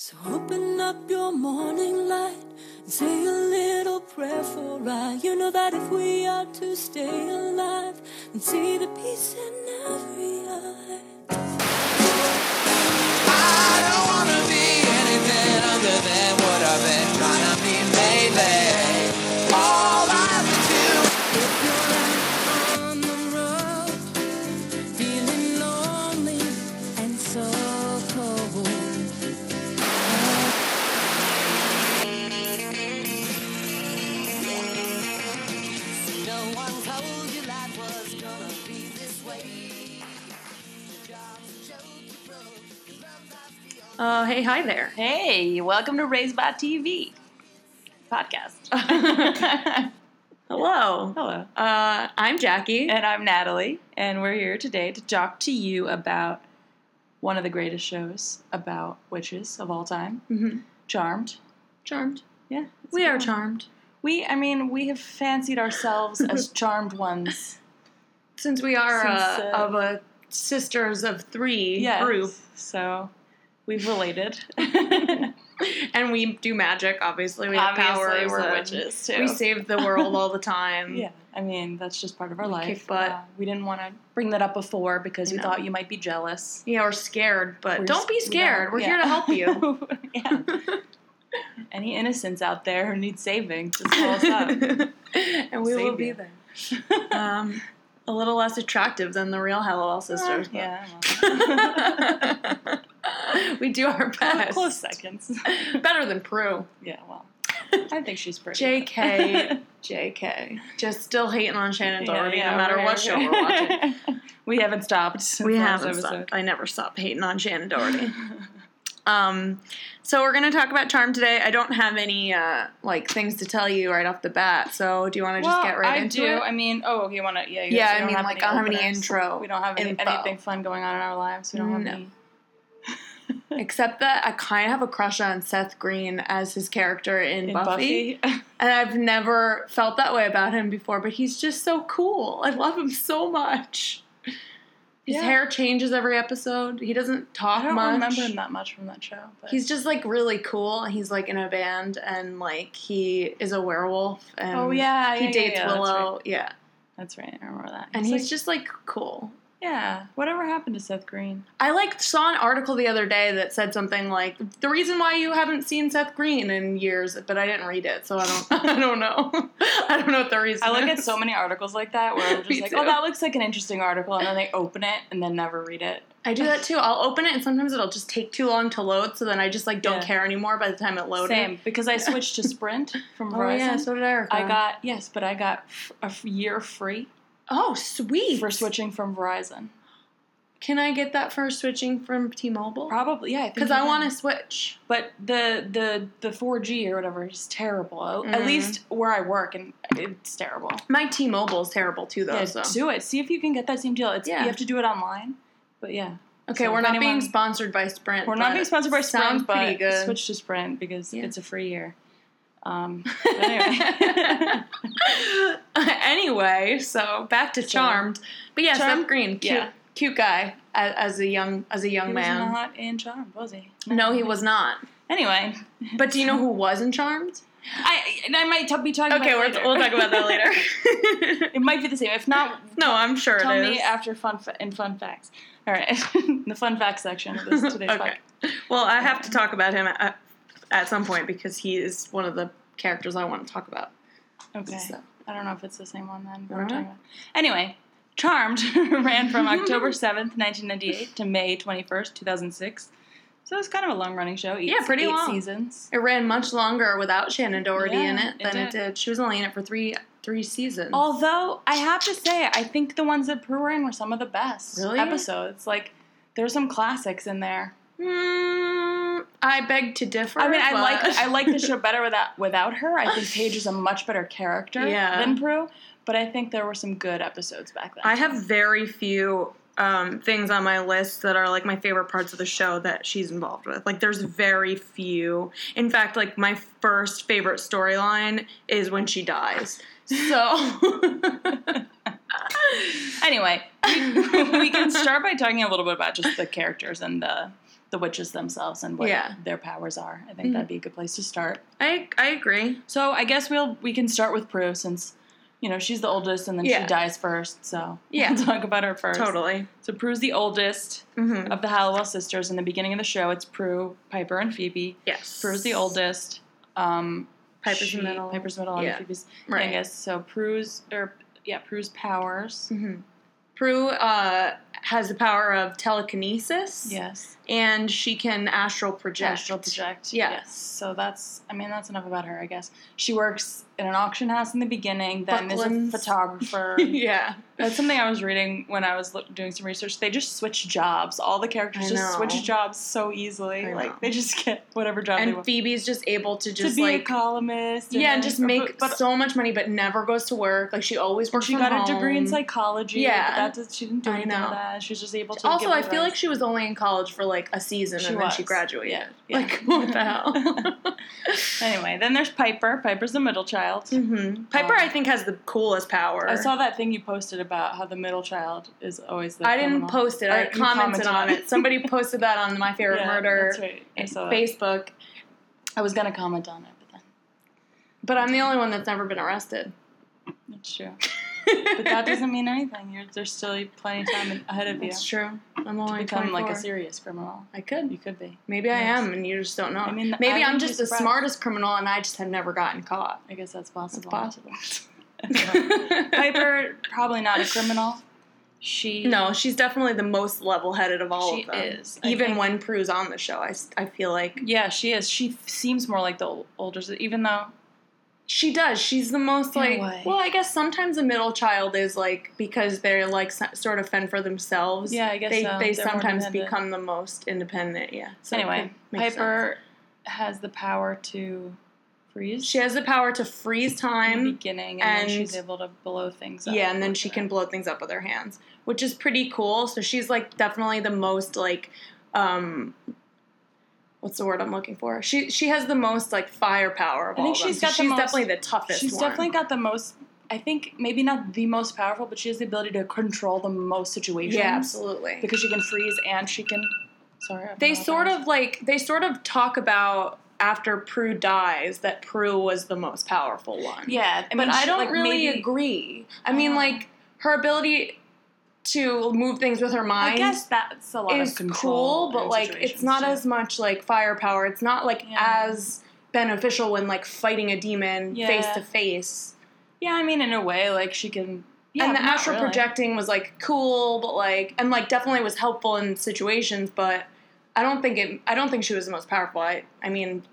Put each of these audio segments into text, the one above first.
So open up your morning light and say a little prayer for I. You know that if we are to stay alive and see the peace in Uh, hey, hi there. Hey, welcome to Raised by TV podcast. Hello. Hello. Uh, I'm Jackie. And I'm Natalie, and we're here today to talk to you about one of the greatest shows about witches of all time, Mhm. Charmed. Charmed. Yeah, We are one. charmed. We, I mean, we have fancied ourselves as charmed ones. Since we are Since, uh, uh, of a sisters of three Yes. group, So we've related. and we do magic. Obviously, we have powers. we're witches too. We save the world all the time. Yeah, I mean that's just part of our We life. butt. Uh, we didn't want to bring that up before because we thought you might be jealous. Yeah, we're scared, but We're don't just- be scared. don't- We're yeah. here to help you. yeah. Any innocents out there who need saving, just call us up. and we will be you. there. Um, a little less attractive than the real Halliwell sisters. but- yeah, we do our best. close seconds. Better than Prue. Yeah, well, I think she's pretty. JK. JK. Just still hating on Shannen Yeah, Doherty yeah, no matter what show we're watching. we haven't stopped. we haven't stopped. I never stop hating on Shannen Doherty. um, so we're gonna talk about Charm today. I don't have any uh, like things to tell you right off the bat. So do you want to just well, get right I into do. it? I mean, oh, you want to? Yeah, Yeah, I mean, like, I don't have any intro We don't have any, anything fun going on in our lives. We don't have No. any. Except that I kind of have a crush on Seth Green as his character in, In Buffy. Buffy. And I've never felt that way about him before, but he's just so cool. I love him so much. His Yeah. hair changes every episode. He doesn't talk much. I don't much. remember him that much from that show. But He's just like really cool. He's like in a band and like he is a werewolf and oh yeah, he yeah, dates yeah, that's Willow. right. Yeah. That's right. I remember that. And He's he's like- just like cool. Yeah. Whatever happened to Seth Green? I like saw an article the other day that said something like the reason why you haven't seen Seth Green in years, but I didn't read it, so I don't I don't know. I don't know what the reason. I look at so many articles like that where I'm just like, oh, too. oh, that looks like an interesting article, and then they open it and then never read it. I do that too. I'll open it and sometimes it'll just take too long to load, so then I just like don't Yeah. care anymore by the time it loaded. Same, because I switched to Sprint from Oh Verizon. yeah, so did Erica. I got yes, but I got f- a f- year free oh sweet for switching from Verizon. Can I get that for switching from T-Mobile? Probably, yeah, Because I want to switch. But the the the 4G or whatever is terrible. At Mhm. least where I work, and it's terrible. My T-Mobile is terrible too, though. yeah, so. do it. See if you can get that same deal. It's Yeah. you have to do it online. But yeah, Okay, So we're if not anyone- being sponsored by Sprint. we're not but being sponsored by sounds Sprint, but pretty good. switch to Sprint because Yeah. it's a free year. Um, anyway. anyway, so back to So- Charmed. But yeah, Charmed? Seth Green, cute, Yeah. cute guy as, as a young as a young he man. was not in Charmed, was he? no, he was not. Anyway, But do you know who was in Charmed? I I might t- be talking. Okay, about we're, it later. we'll talk about that later. it might be the same. If not, no, I'm sure tell it is. me after fun fa- in fun facts. All right, the fun facts section of this today's okay. podcast. Well, I have to talk about him at, some point because he is one of the characters I want to talk about. Okay. So. I don't know if it's the same one then. We're talking about. Anyway, Charmed ran from October 7th, 1998 to May 21st, 2006. So it's kind of a long running show. Eight, Yeah, pretty eight long. seasons. It ran much longer without Shannen Doherty in Yeah, it it than it did. did. She was only in it for three three seasons. Although, I have to say, I think the ones that Prue ran were some of the best Really? episodes. Like, there's some classics in there. Mm, I beg to differ. I mean, I but- like I like the show better without without her. I think Paige is a much better character Yeah. than Prue. But I think there were some good episodes back then. I have very few um, things on my list that are like my favorite parts of the show that she's involved with. Like, there's very few. In fact, like my first favorite storyline is when she dies. So. anyway, we, we can start by talking a little bit about just the characters and the the witches themselves and what Yeah. their powers are. I think Mhm. that'd be a good place to start. I I agree. So I guess we'll we can start with Prue since you know she's the oldest and then Yeah. she dies first. So Yeah. we'll talk about her first. Totally. So Prue's the oldest Mm-hmm. of the Halliwell sisters. In the beginning of the show, it's Prue, Piper, and Phoebe. Yes. Prue's the oldest. Um, Piper's she- middle. Piper's middle, and Yeah. Phoebe's Right. youngest. So Prue's or yeah, Prue's powers. Mm-hmm. Prue uh, has the power of telekinesis. Yes. And she can astral project. Astral project. Yeah. Yes. So that's I mean that's enough about her, I guess. She works in an auction house in the beginning. Then is a photographer. yeah. That's something I was reading when I was look, doing some research. They just switch jobs. All the characters just switch jobs so easily. Like they just get whatever job they And want. Phoebe's just able to just to be a like columnist. yeah, and just make but, so much money, but never goes to work. Like she always works. she got a degree in psychology. Yeah. but that does, she didn't do anything with that. She was just able to. Also, I feel like she was only in college for like a season She and then she graduated. Yeah. Yeah. Like what the hell? Anyway, then there's Piper. Piper's the middle child. Hmm Piper, Um, I think, has the coolest power. I saw that thing you posted about how the middle child is always the. I didn't post it. Or I you commented on it. Somebody posted that on my favorite Yeah, murder That's right. I saw that. Facebook. I was gonna comment on it, but then But I'm the only one that's never been arrested. that's true. But that doesn't mean anything. You're, there's still plenty of time ahead of you That's true. I'm to only become like a serious criminal. I could. You could be. Maybe I am, and you just don't know. I mean, maybe I'm just the smartest criminal, and I just have never gotten caught. I guess that's It's possible. possible. Piper, probably not a criminal. She No, she's definitely the most level-headed of all of them. is. I Even think- when Prue's on the show, I, I feel like Yeah, she is. She seems more like the ol- older, even though she does. She's the most like. Well, I guess sometimes a middle child is like because they're like sort of fend for themselves. Yeah, I guess they so. they They're sometimes become the most independent. Yeah. So anyway, Piper has the power to freeze. She has the power to freeze in the time. beginning, and, then and- she's able to blow things up. Yeah, and then she can blow things up with her hands, which is pretty cool. So she's like definitely the most like um what's the word I'm looking for? She she has the most like firepower of I all think of them. she's So got the she's most- definitely the toughest She's one. definitely got the most. I think maybe not the most powerful, but she has the ability to control the most situations. Yeah, absolutely. Because she can freeze and she can. Sorry. I They apologize. sort of like they sort of talk about after Prue dies that Prue was the most powerful one. Yeah, I but mean, I don't like, really maybe- agree. I mean, like her ability to move things with her mind. I guess that's a lot is of control. cool, but like it's not too. as much like firepower. It's not like Yeah. as beneficial when like fighting a demon face to face. Yeah, I mean, in a way, like she can. Yeah, and the astral really. projecting was like cool, but like and like definitely was helpful in situations. But I don't think it. I don't think she was the most powerful. I. I mean,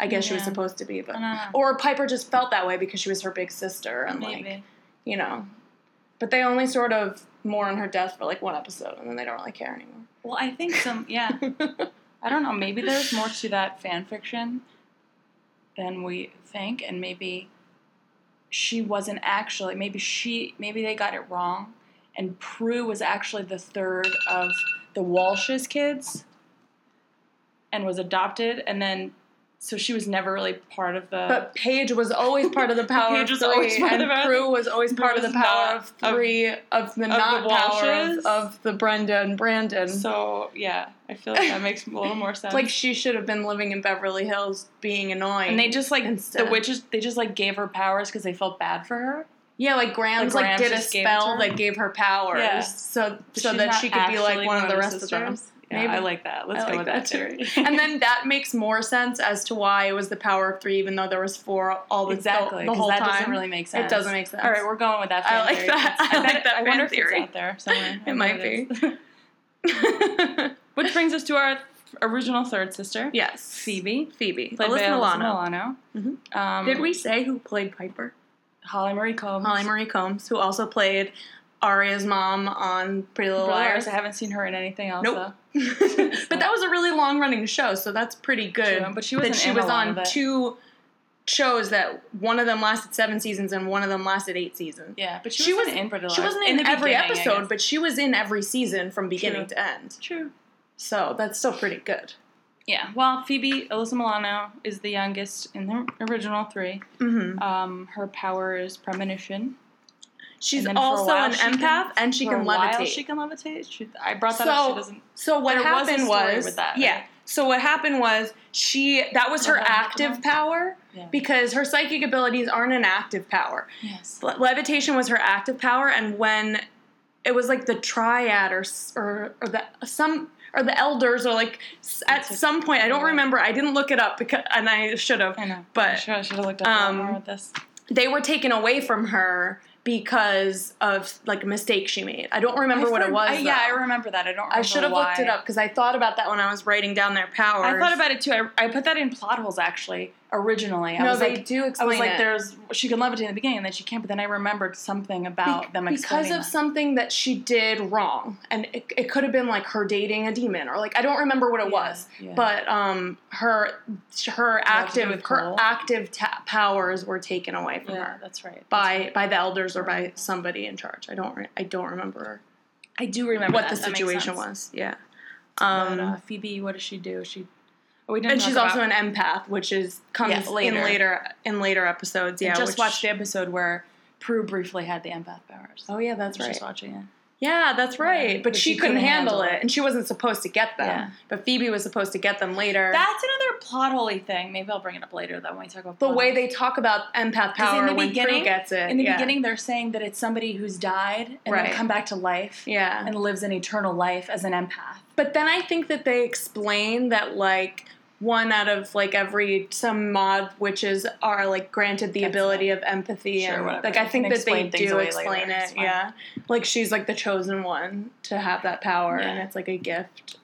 I guess she was supposed to be, but I don't know. or Piper just felt that way because she was her big sister and like you know. But they only sort of mourn her death for like one episode, and then they don't really care anymore. Well, I think some. Yeah, I don't know. Maybe there's more to that fan fiction than we think, and maybe she wasn't actually. Maybe she. Maybe they got it wrong, and Prue was actually the third of the Walsh's kids, and was adopted, and then so she was never really part of the. But Paige was always part of the power Paige of was three, always part and of. Prue was always part of the power of of- three of, the the not power of, of the Brenda and Brandon. so yeah, I feel like that makes a little more sense. like she should have been living in Beverly Hills, being annoying. and they just like instead. the witches. They just like gave her powers because they felt bad for her. yeah, like Grams Like, like, did a spell that gave her powers, Yeah. so so she's that she could be like actually one of the rest of them. Yeah, Maybe. I like that. Let's I go like with that, that theory. and then that makes more sense as to why it was the power of three, even though there was four all the, exactly the, the whole that time. doesn't really make sense. It doesn't make sense. All right, we're going with that. I like theory. that. It's- I like bet- that I wonder fan if it's out there somewhere. It might bet is. Which brings us to our original third sister, yes, Phoebe, Phoebe, played Alyssa by Milano. Milano. Mhm. Um, Did we say who played Piper? Holly Marie Combs. Holly Marie Combs, who also played Aria's mom on Pretty Little Liars. Liars. I haven't seen her in anything else. Nope. but that was a really long running show, so that's pretty good. True, but she wasn't she was on two shows that one of them lasted seven seasons and one of them lasted eight seasons. Yeah, but she, She wasn't was- in Pretty Little. She wasn't in, the every episode, but she was in every season from beginning True. to end. true. So that's still pretty good. Yeah. Well, Phoebe Alyssa Milano is the youngest in the original three. Mm-hmm. Um, her power is premonition. She's And then for a also while an she can- empath and she can levitate. She can levitate. She, I brought that up. She so, doesn't. so what was happened was, with that, yeah. right? So what happened was she that was her active power Yeah. because her psychic abilities aren't an active power. Yes. Le- levitation was her active power and when it was like the triad or or, or the some or the elders or like at some point I don't remember I didn't look it up because and I should have I know. but I should, I should have looked up um, more at this. they were taken away from her because of like a mistake she made. I don't remember I what it was. I- yeah, I remember that. I don't. Remember I should have looked it up because I thought about that when I was writing down their powers. I thought about it too. I, I put that in plot holes actually originally. I No, was they like, do I was like, it. there's she can levitate in the beginning and then she can't. But then I remembered something about them because of that. something that she did wrong, and it, it could have been like her dating a demon, or like I don't remember what it Yeah, was, yeah. but um, her her active her active ta- powers were taken away from Yeah, her that's right. That's by right. by the elders or by somebody in charge. I don't re- I don't remember I do remember what that. the That situation was. Yeah. But, Um, uh, Phoebe, what does she do? She. Oh, and she's about- also an empath, which is comes Yeah, later. in later in later episodes. Yeah, I just which- watched the episode where Prue briefly had the empath powers. Oh yeah, that's right. Just watching it. Yeah, that's right. Yeah, but, she, couldn't, handle, it, and she wasn't supposed to get them. Yeah. But Phoebe was supposed to get them later. That's another plot holy thing. Maybe I'll bring it up later. Though when we talk about the way holes. they talk about empath power in the beginning- Prue gets it. in the yeah. beginning they're saying that it's somebody who's died and Right. then come back to life Yeah. and lives an eternal life as an empath. But then I think that they explain that like one out of like every some mod witches are like granted the Gets ability of empathy Sure, and whatever. like I think that they do explain later. It. Yeah. Like she's like the chosen one to have that power and it's like a gift.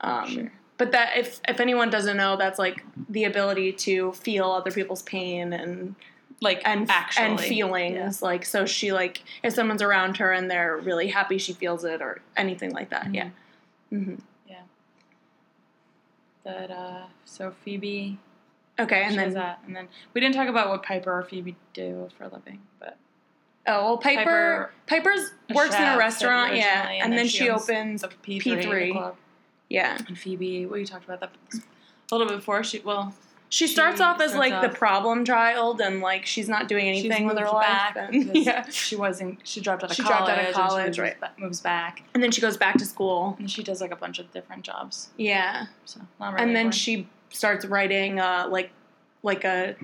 Um Sure. but that if if anyone doesn't know that's like the ability to feel other people's pain and Like and actually and feelings like so she like if someone's around her and they're really happy she feels it or anything like that yeah hmm But uh, so Phoebe, okay and then that, and then we didn't talk about what Piper or Phoebe do for a living, but oh well piper, piper's works in a restaurant yeah and and, then then, she opens P three club. yeah And Phoebe, we talked about that a little bit before. She well, she starts She off as starts like the problem child and like she's not doing she's anything with her life and, yeah she wasn't. She dropped out of She college. dropped out of she college, right. moves back, and then she goes back to school and she does like a bunch of different jobs. yeah So not really and then important. she starts writing uh like like a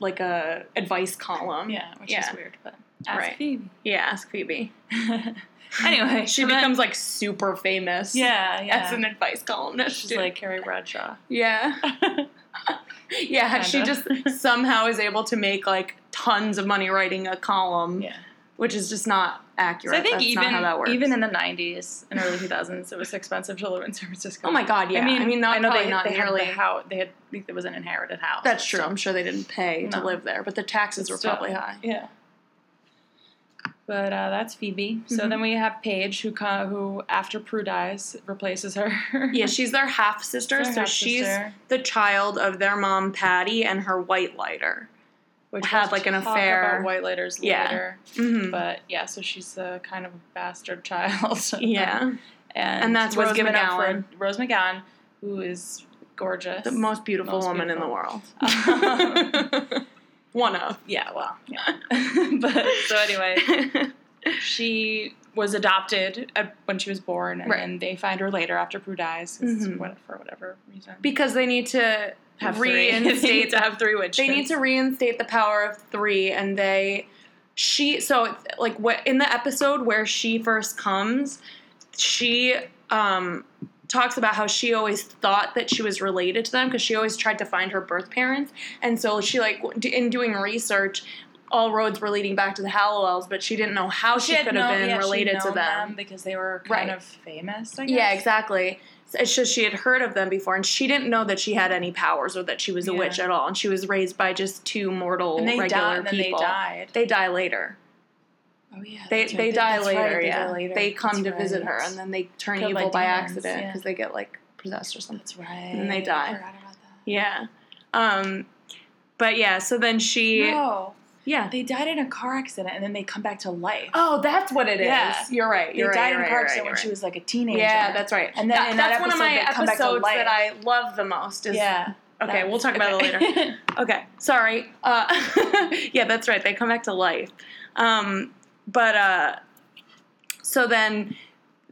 like a advice column yeah, which yeah. is weird, but ask Right. Phoebe. yeah ask phoebe anyway, she so then- becomes like super famous yeah, yeah. as an advice columnist. She's like Carrie Bradshaw. yeah, yeah. She Kinda. just somehow is able to make like tons of money writing a column, Yeah. which is just not accurate. So I think That's even not how that works. even in the '90s and early 2000s, it was expensive to live in San Francisco. oh my god, yeah. I mean, I mean, not I know they, not they nearly. had the house. They had I think there was an inherited house. That's true. so- I'm sure they didn't pay to live there, but the taxes were Still- probably high. Yeah. But uh, that's Phoebe. So Mhm. then we have Paige, who co- who after Prue dies replaces her. Yeah, she's their half sister, so half-sister. she's the child of their mom Patty and her white lighter. Which had, like, an affair. About White Lighters Yeah. later. hmm But yeah, so she's a kind of a bastard child. yeah, and, And that's Rose given up McGowan. for Rose McGowan, who is gorgeous. the most beautiful Most woman beautiful. in the world. One of. Yeah, well, yeah. but so anyway, she was adopted at, when she was born, and Right. then they find her later after Prue dies Mhm. what, for whatever reason. because they need to have three. they need reinstate to have three witches. they need to reinstate the power of three and they she so like what in the episode where she first comes she um talks about how she always thought that she was related to them because she always tried to find her birth parents and so she like in doing research all roads were leading back to the Halliwells, but she didn't know how she, had could have been yeah, related to known them. because they were kind Right. of famous. I guess. Yeah, exactly. It's just she had heard of them before, and she didn't know that she had any powers or that she was a Yeah. witch at all. And she was raised by just two mortal And they regular died. And then they people. died. They die later. Oh yeah, They that's right. they die later. right, they yeah, die later. they come That's to visit her, and then they turn Killed evil by, demons, accident yeah. because they get like possessed or something. That's right. And they die. I forgot about that. Yeah. Um, but yeah, so then she. No, Yeah. they died in a car accident, and then they come back to life. Oh, that's what it is. Yeah. You're right. they You're right. died in a right, car accident right, when she was like a teenager. Yeah, that's right. And then That- in that that's one of my they come back to episodes that I love the most. Is yeah. Okay, That's- we'll talk about it later. Okay, sorry. Uh, yeah, that's right. They come back to life. Um, but uh, so then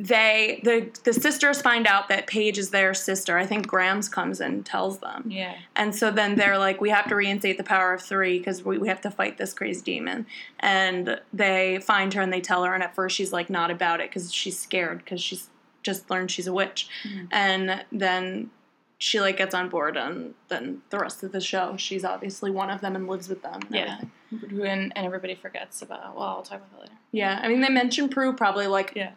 they the the sisters find out that Paige is their sister. I think Grams comes and tells them. yeah. And so then they're like, we have to reinstate the power of three because we, we have to fight this crazy demon. And they find her and they tell her, and at first she's like not about it because she's scared because she's just learned she's a witch. Mm-hmm. And then she like gets on board, and then the rest of the show, she's obviously one of them and lives with them. And Yeah. everything. And, and everybody forgets about. Well, I'll talk about that later. yeah. I mean, they mention Prue probably like Yeah.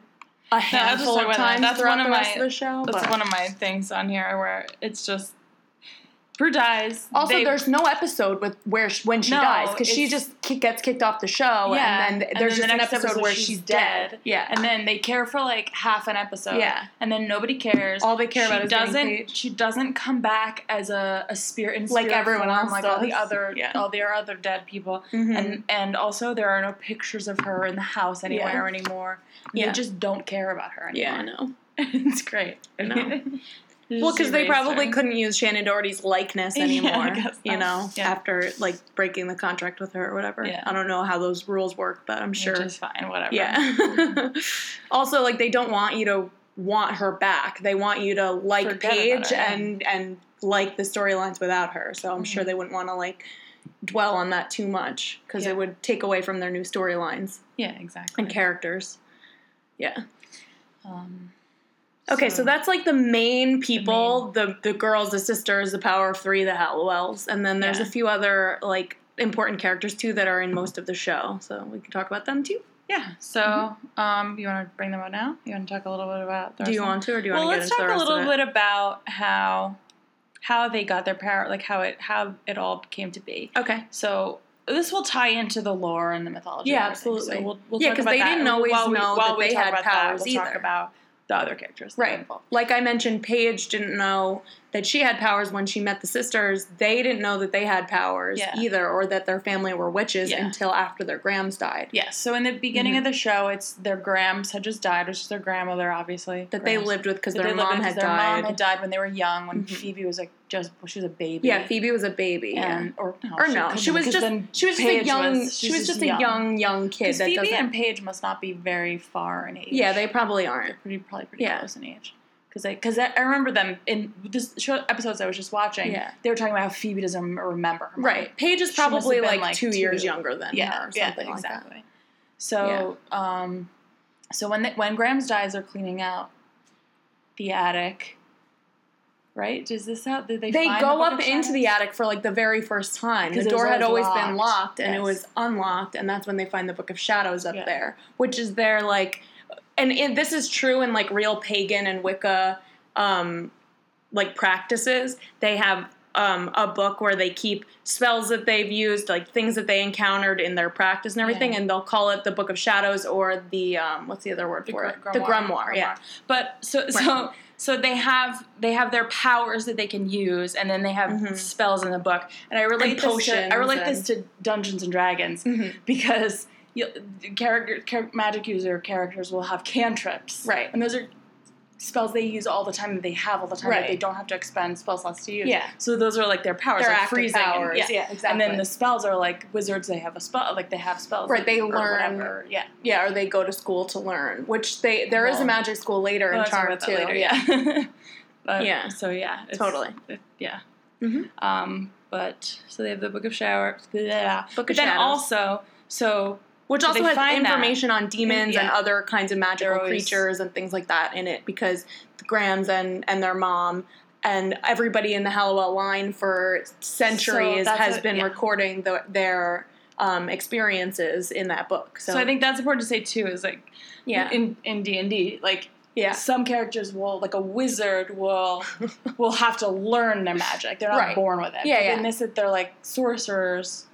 a handful talk of about that. times That's throughout one of the rest my- of the show. That's but- one of my things on here where it's just Prue dies. Also, they- there's no episode with where when she No, dies because she just gets kicked off the show, yeah, and then there's then just the an episode, where she's, dead. Yeah, and then they care for like half an episode. Yeah. and then nobody cares. All they care she about is doesn't. She doesn't come back as a, a spirit in Like spirit everyone form, else like all the other Yeah. all the other dead people. Mhm. And and also there are no pictures of her in the house anywhere anymore. Yeah. They just don't care about her anymore. yeah, I know. it's great. I know. Well, because they probably her. couldn't use Shannen Doherty's likeness Yeah, I anymore. guess you know, Yeah. after like breaking the contract with her or whatever. Yeah. I don't know how those rules work, but I'm sure. Which is fine. Whatever. Yeah. also, like they don't want you to want her back. They want you to like Forget Paige her, yeah. and and like the storylines without her. So I'm sure Mhm. they wouldn't want to like dwell on that too much because Yeah. it would take away from their new storylines Yeah. Exactly. and characters. Yeah. Um, Okay, so, that's like the main people, the, the girls, the sisters, the power of three, the Halliwells, and then there's Yeah. a few other like important characters too that are in most of the show. So we can talk about them too. Yeah. So, um, you want to bring them out now? You want to talk a little bit about? The Do you want to, or do you Well, want to Well, let's talk a little bit about how how they got their power, like how it how it all came to be. Okay. So this will tie into the lore and the mythology. Yeah, absolutely. So we'll, we'll Yeah, because they that. didn't always while we, know while that we they had powers that, we'll talk either. about the other characters. Right. Like I mentioned, Paige didn't know that she had powers when she met the sisters. They didn't know that they had powers Yeah. either, or that their family were witches Yeah. until after their Grams died. Yes. So in the beginning Mhm. of the show, it's their Grams had just died, which is their grandmother, obviously. That they lived with because their mom had their died. mom had died when they were young, when Mhm. Phoebe was like just well, she was a baby. yeah, Phoebe was a baby. yeah. and or no, or no, couldn't she was just she was just a young was- she was just a young young kid that Phoebe and Paige must not be very far in age. yeah, they probably aren't. They're pretty probably pretty Yeah. close in age. Because I, cause I remember them in this show episodes I was just watching. Yeah. They were talking about how Phoebe doesn't remember her mom. Right, Paige is probably like, like, two, years two. younger than Yeah, her, or yeah, something like that. exactly. So, um, so when they, when Grams dies, they're cleaning out the attic. Right? Does this how did they? They go up into the attic for like the very first time. The door was had always always been locked. locked and it was unlocked, and that's when they find the Book of Shadows up Yeah. there, which is their like, and it, this is true in like real pagan and Wicca, um, like practices. They have um, a book where they keep spells that they've used, like things that they encountered in their practice and everything, Yeah. and they'll call it the Book of Shadows or the um, what's the other word The for gr- it? The grimoire. Yeah. But so so so they have they have their powers that they can use, and then they have Mhm. spells in the book. And I relate And this to, I relate this to Dungeons and Dragons Mhm. because character, char- magic user characters will have cantrips, Right. And those are spells they use all the time that they have all the time that they don't have to expend spell slots to use. Yeah. So those are like their powers, Their like freezing. and- powers. yeah. Yeah, exactly. And then the spells are like wizards. They have a spell, like they have spells. Right, they learn- whatever. Yeah. Yeah, or they go to school to learn, which they there is a magic school later We'll in Charm too. later, yeah. but, Yeah. So yeah. it's- Totally. it- yeah. Mhm. Um. But so they have the Book of Shower. Blah, Book but of then Shadows. also so Which So also has find that. information on demons and other kinds of magical always- creatures and things like that in it because the Grams and, and their mom and everybody in the Halliwell line for centuries that's has what- been yeah. recording the, their um, experiences in that book. So, so I think that's important to say too. Is like yeah, in in D and D like. yeah, Some characters will, like a wizard, will will have to learn their magic. They're not Right. born with it. Yeah, But yeah. In this, they're like sorcerers,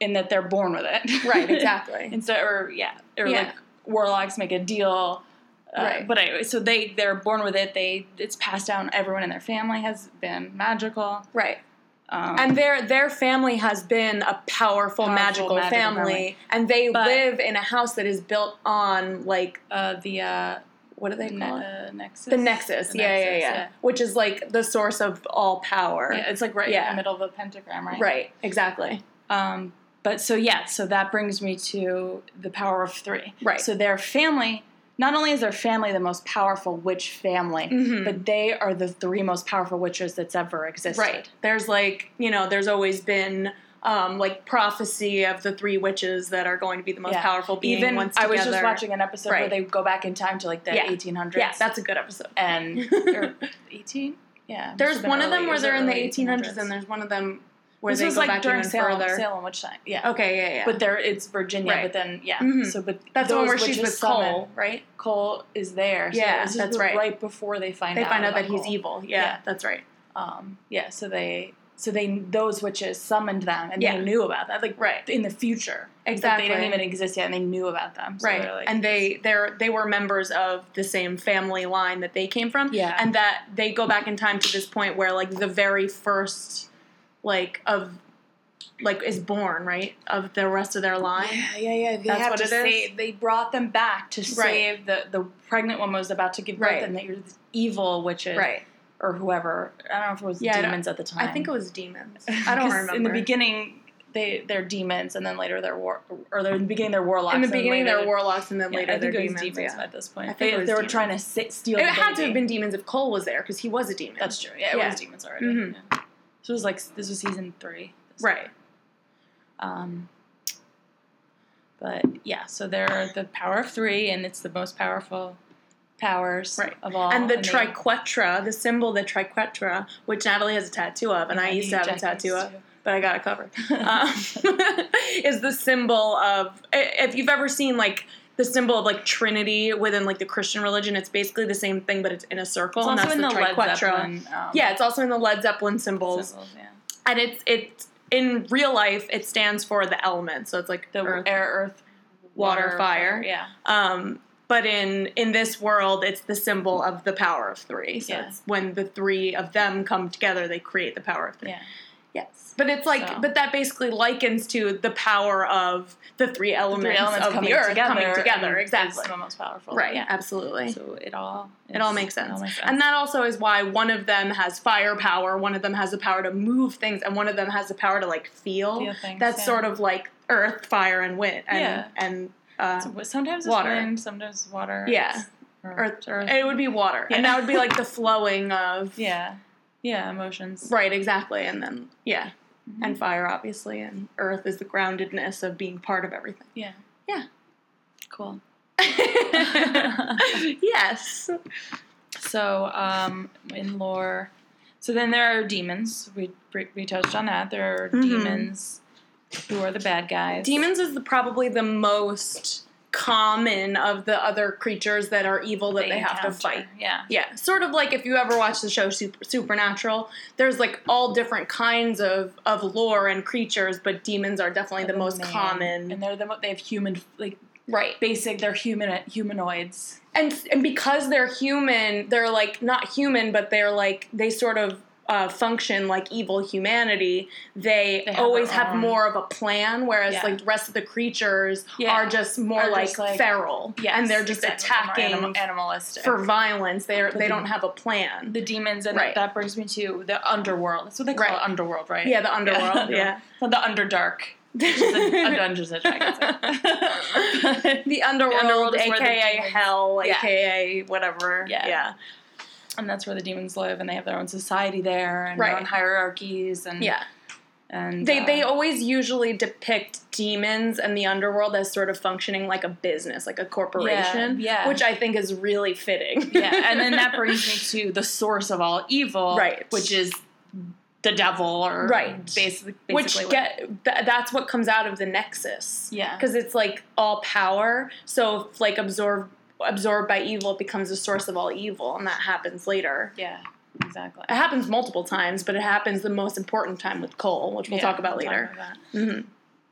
in that they're born with it. right, exactly. Instead, or yeah, or Yeah. like warlocks make a deal. Uh, Right. But anyway, so they they're born with it. They it's passed down. Everyone in their family has been magical. right. Um, And their their family has been a powerful, Powerful magical, magical family, family. and they But- live in a house that is built on like uh, the uh, what do they Ne- call it? uh, Nexus. The Nexus. The yeah, yeah, Nexus, yeah, Which is like the source of all power. Yeah, it's like right in the middle of a pentagram, right? Right. Exactly. Um, but so yeah, so that brings me to the power of three. Right. So their family, not only is their family the most powerful witch family, Mhm. but they are the three most powerful witches that's ever existed. Right. There's like, you know, there's always been um, like prophecy of the three witches that are going to be the most Yeah. powerful being Even once I was just watching an episode where they go back in time to like the Yeah. 1800s. Yeah, that's a good episode. and 18. Yeah. There's one of them where they're in the early 1800s, and there's one of them where this they was go like back during even Salem, further. Salem witch time. Yeah. Okay, yeah, yeah. But there, it's Virginia. Right. But then, yeah. Mhm. So, but that's the one where she's with summon- Cole, right? Cole is there. So Yeah, that's right. Right before they find They out. find out that he's evil. Yeah, Yeah. that's right. Um, yeah. So they, so they, those witches summoned them, and Yeah. they knew about that, like Right. in the future. Exactly. they didn't even exist yet, and they knew about them. So right. like, and they they're they were members of the same family line that they came from. Yeah. And that they go back in time to this point where like the very first like of like is born, right? Of the rest of their line. Yeah, yeah, yeah. They That's have what to it is? save. They brought them back to save the the pregnant woman was about to give birth, Right. and that you're this evil witches, Right. or whoever. I don't know if it was Yeah, demons at the time. I think it was demons. I don't remember. In the beginning, they they're demons, and then later they're war, or they're in the beginning they're warlocks. in the beginning later they're warlocks and then Yeah, later I think they're it was demons. demons yeah. at this point. I think they, they were demons. trying to sit, steal. It had to have been demons if Cole was there because he was a demon. That's true. Yeah, it was demons already. Mhm. So it was like this was season three. right. Um, but yeah, so they're the power of three, and it's the most powerful powers Right. of all. and the they- triquetra, the symbol, the triquetra, which Natalie has a tattoo of, and I Yeah, used to have a tattoo of, but I got it covered. um, is the symbol of if you've ever seen like the symbol of like Trinity within like the Christian religion, it's basically the same thing, but it's in a circle, It's and also that's in the the Led. Zeppelin. Um, Yeah, it's also in the Led Zeppelin symbols, symbols, yeah. and it's it's in real life it stands for the elements, so it's like The earth, air, earth, water, fire. Yeah. Um, but in in this world, it's the symbol of the power of three. So Yeah. it's when the three of them come together, they create the power of three. Yeah. Yes, but it's like, So- but that basically likens to the power of the three elements, Three elements of the earth together, coming together. Exactly. Is the most powerful. Right. Yeah. Absolutely. So it all. it all makes sense. all makes sense. And that also is why one of them has fire power, one of them has the power to move things, and one of them has the power to like feel. Feel things, That's yeah. sort of like earth, fire, and wind. And, Yeah. And uh, So sometimes it's water. wind, sometimes water. Yeah. Earth. earth, earth. It would be water, Yeah. and that would be like the flowing of. yeah. Yeah. Emotions. Right. Exactly. And then yeah, Mhm. and fire obviously, and earth is the groundedness of being part of everything. Yeah. Yeah. Cool. yes. So, um, in lore, so then there are demons. We we touched on that. There are Mhm. demons who are the bad guys. Demons is the, probably the most common of the other creatures that are evil that they, have to fight. Yeah. Yeah, sort of like if you ever watch the show Super, Supernatural, there's like all different kinds of, of lore and creatures, but demons are definitely the most main- common. and they're the mo- they have human like right. basic. They're human humanoids. and and because they're human, they're like not human, but they're like they sort of uh, function like evil humanity. They, They have always have more of a plan, whereas Yeah. like the rest of the creatures Yeah. are just more Are like, just, like- feral, Yes, and they're just exactly. Attacking anim- animalistic for violence. They But they the- don't have a plan. the demons, and Right. that brings me to the underworld. That's what they call Right. it, underworld, right? yeah, the underworld. Yeah, Not the underdark. Which is a, a Dungeons and Dragons. the underworld, underworld the aka hell, Yeah. aka whatever. Yeah. Yeah, and that's where the demons live, and they have their own society there, and Right. their own hierarchies, and yeah. and They uh, they always usually depict demons and the underworld as sort of functioning like a business, like a corporation. yeah. Which I think is really fitting. yeah, and then that brings me to the source of all evil, Right. Which is the devil, or Right. Basically, which what- get th- that's what comes out of the nexus. Yeah. because it's like all power. So if like absorbed absorbed by evil, it becomes a source of all evil, and that happens later. yeah, exactly. It happens multiple times, but it happens the most important time with Cole, which we'll Yeah, talk about we'll later. about hmm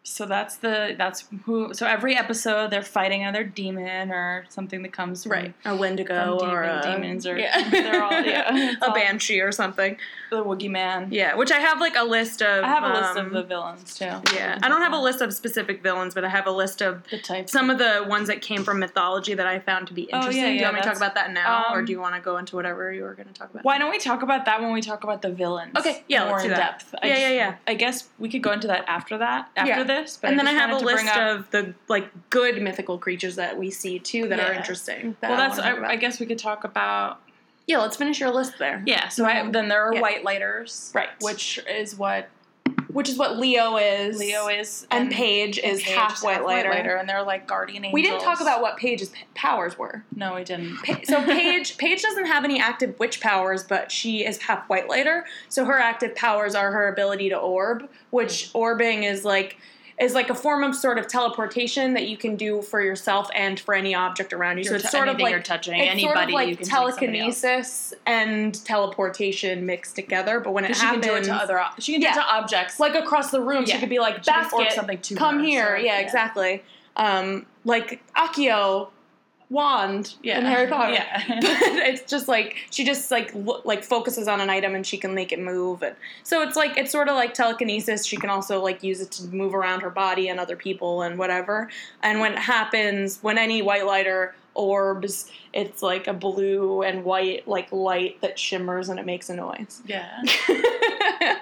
so that's the that's who. So every episode they're fighting another demon or something that comes from, Right. A Wendigo from or a demons or yeah. they're all yeah a all banshee or something. the Woogyman. Yeah, which I have like a list of. I have a list of um, the villains too. Yeah, I don't have a list of specific villains, but I have a list of The types. some of the ones that came from mythology that I found to be Oh, yeah, interesting. do you want me to talk about that now, or um, do you want to go into whatever you were going to talk about? Why don't we talk about that when we talk about the villains? Okay, yeah, more let's do in that. depth. I Yeah, just- yeah, yeah. I guess we could go into that after that, after Yeah. This. But and then I have a wanted to bring list of the like good mythical creatures that we see too that are interesting. that Well, I that's. I. I guess we could talk about. yeah. Let's finish your list there. Yeah. So I, then there are Yeah. white lighters, Right. Which is what which is what Leo is. Leo is, and Paige is Paige half is white lighter. and they're like guardian angels. We didn't talk about what Paige's p- powers were. No, we didn't. Pa- So Paige, Paige doesn't have any active witch powers, but she is half white lighter. So her active powers are her ability to orb, which orbing is like is like a form of sort of teleportation that you can do for yourself and for any object around you. so You're it's t- sort of like you're touching, it's anybody sort of like you can take somebody else. telekinesis and teleportation mixed together. But when it 'Cause she can happens, do it to other. ob- She can do Yeah. it to objects. like across the room, she Yeah. could be like She basket, something to come her, here. so, yeah, yeah. exactly. Um, like Accio wand yeah. in Harry Potter. Yeah. it's just like she just like lo- like focuses on an item and she can make it move and so it's like it's sort of like telekinesis she can also like use it to move around her body and other people and whatever and when it happens when any white lighter orbs it's like a blue and white like light that shimmers and it makes a noise yeah.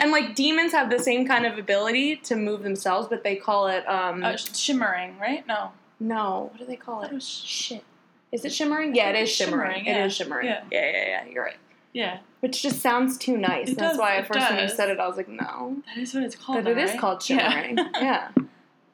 and like demons have the same kind of ability to move themselves but they call it um Uh, shimmering, right? No. No what do they call it it shit is it shimmering yeah it is shimmering, Shimmering, yeah. is shimmering Yeah. yeah yeah yeah you're right Yeah. Which just sounds too nice. It That's does, why at it first when you said it, I was like, no. That is what it's called. But it though, is called shimmering. Yeah.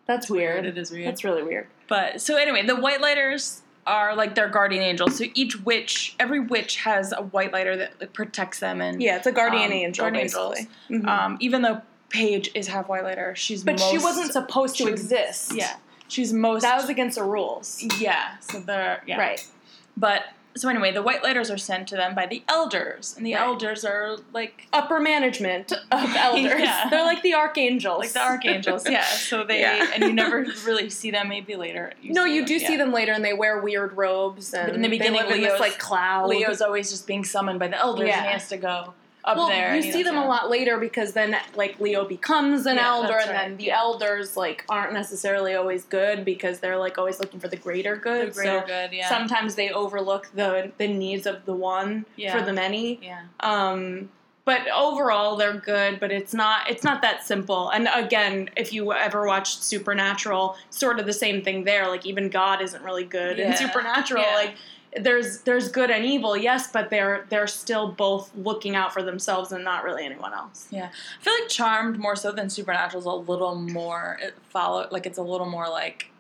That's weird. It is weird. That's really weird. But so anyway, the white lighters are like their guardian angels. So each witch, every witch has a white lighter that like, protects them and Yeah, it's a guardian Um, angel, guardian basically. angels. Mhm. um, even though Paige is half white lighter, she's but she wasn't supposed to she- exist. Yeah, she's most That was against the rules. yeah. So they're yeah Right. But so anyway, the white letters are sent to them by the elders, and the Right. elders are like Upper management of elders. Yeah. They're like the archangels. like the archangels. yeah. So they Yeah. and you never really see them. Maybe later. no, you them, do yeah. see them later, and they wear weird robes. And But in the beginning, they live in this Leo's- like cloud. Leo's always just being summoned by the elders, Yeah. and he has to go up well, there. you see them a lot later because then like Leo becomes an Yeah, elder, and right. then the elders like aren't necessarily always good because they're like always looking for the greater The good. greater so good, yeah. sometimes they overlook the the needs of the one Yeah. for the many. yeah. Um, but overall, they're good. But it's not it's not that simple. And again, if you ever watched Supernatural, sort of the same thing there. Like even God isn't really good in Supernatural. Yeah. Like there's there's good and evil, yes, but they're they're still both looking out for themselves and not really anyone else. Yeah, I feel like Charmed more so than Supernatural is a little more it follow like it's a little more like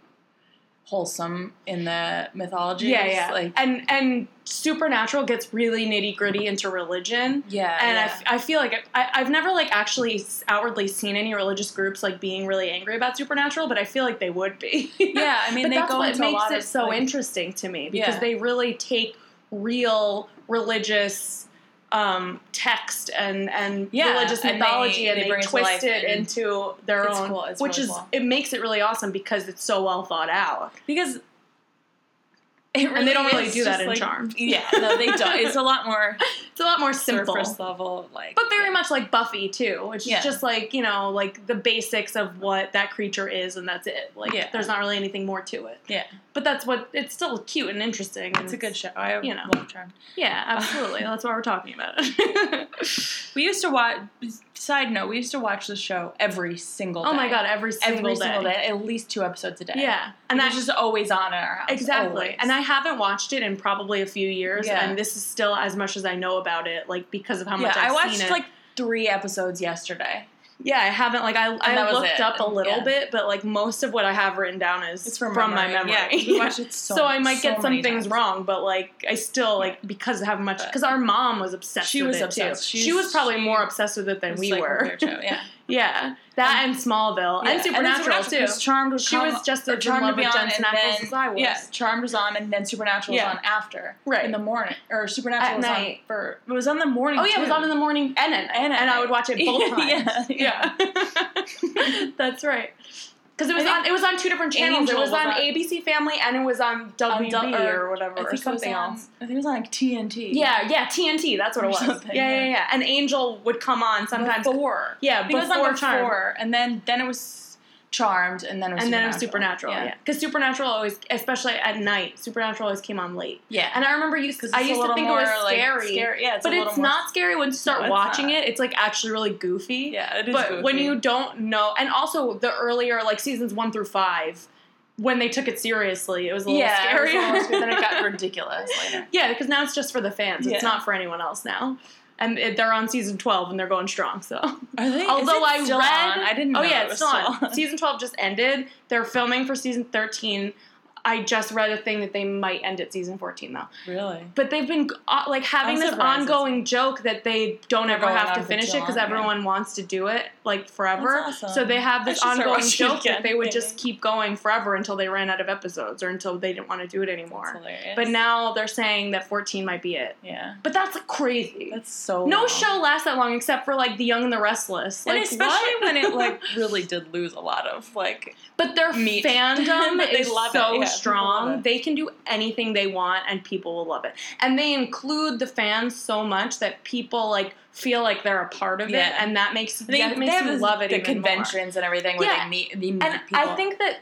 wholesome in the mythology. Yeah, yeah. Like and and Supernatural gets really nitty gritty into religion. yeah, and I yeah. f I I, feel like I, I've never like actually outwardly seen any religious groups like being really angry about Supernatural, but I feel like they would be. Yeah, I mean, but they that's go what makes it so like- interesting to me because Yeah. they really take real religious um, text and and Yeah, religious and they- mythology and they they, bring it twist it and into their own, cool, which really is cool. it makes it really awesome because it's so well thought out. because it And they don't really do that in like, Charmed. Yeah, no, they don't. It's a lot more It's a lot more simple. surface level, like But very yeah. much like Buffy too, which Yeah. is just like you know, like the basics of what that creature is, and that's it. Like, Yeah. there's not really anything more to it. Yeah. But that's what it's still cute and interesting. and It's a good show. I you know. love Charmed. Yeah, absolutely. that's why we're talking about it. We used to watch. Side note: We used to watch the show every single. day. oh my god, every single every day. single day, at least two episodes a day. Yeah, and and that's that's just always on in our house. exactly. always. And I haven't watched it in probably a few years, Yeah. and this is still as much as I know about it, like because of how yeah, much I I've watched seen it. like three episodes yesterday. Yeah, I haven't like I I looked it. up a little Yeah. bit, but like most of what I have written down is It's from my memory. memory. Yeah, we watched it so- I might so get some things times. wrong, but like I still like because I have much because our mom was obsessed. She with was it obsessed. Too. She was probably she more obsessed with it than we like were. Yeah, Yeah, that and Smallville Yeah, and Supernatural, too. 'cause Charmed would She come- was just as in love with on Jensen and Ackles as I was. Yeah, Charmed was on, and then Supernatural Yeah. was on after, Right. in the morning, or Supernatural At was night. on for. It was on the morning. Oh yeah, it was on in the morning and at night, And and, I would watch it both times. Yeah, yeah. That's right. Because it was on, it was on two different channels. Angel it was, was on on- ABC Family and it was on WB On Du- or, whatever, I or think it was something on, else. I think it was on like TNT. Yeah, yeah, TNT. That's what it was. something, yeah, yeah, yeah. yeah. And Angel would come on sometimes. before. Yeah, I think it was on before before, and then then it was Charmed, and then it was and then it Supernatural. was Supernatural, yeah. Because Supernatural always, especially at night, Supernatural always came on late. yeah. And I remember used, I a used to little think it more, was like, scary. scary. Yeah, it's but little it's more- not scary when you start No, watching not. it. It's like actually really goofy. yeah, it is. but when you don't know, and also the earlier like seasons one through five, when they took it seriously, it was a little yeah, scary. it was almost- then it got ridiculous later. yeah, because now it's just for the fans. Yeah. It's not for anyone else now. And it, they're on season twelve, and they're going strong. So, Are they? although I read, on? I didn't. Oh, know oh yeah, it it's still on. season twelve just ended. They're filming for season thirteen. I just read a thing that they might end at season fourteen though. Really? But they've been uh, like having I'm this ongoing joke that they don't ever have to finish it because yeah. everyone wants to do it like forever. Awesome. So they have this ongoing joke that they would just keep going forever until they ran out of episodes or until they didn't want to do it anymore. But now they're saying that 14 might be it. yeah, But that's crazy. that's so. no long. show lasts that long except for like The Young and the Restless. and Like, especially what? when it like really did lose a lot of like. But their meat. fandom they is love it. so Yeah, people love strong. They can do anything they want and people will love it. And they include the fans so much that people like feel like they're a part of it and that makes They, that they makes you love it the even more. conventions and everything where Yeah. they meet. They meet And people. I think that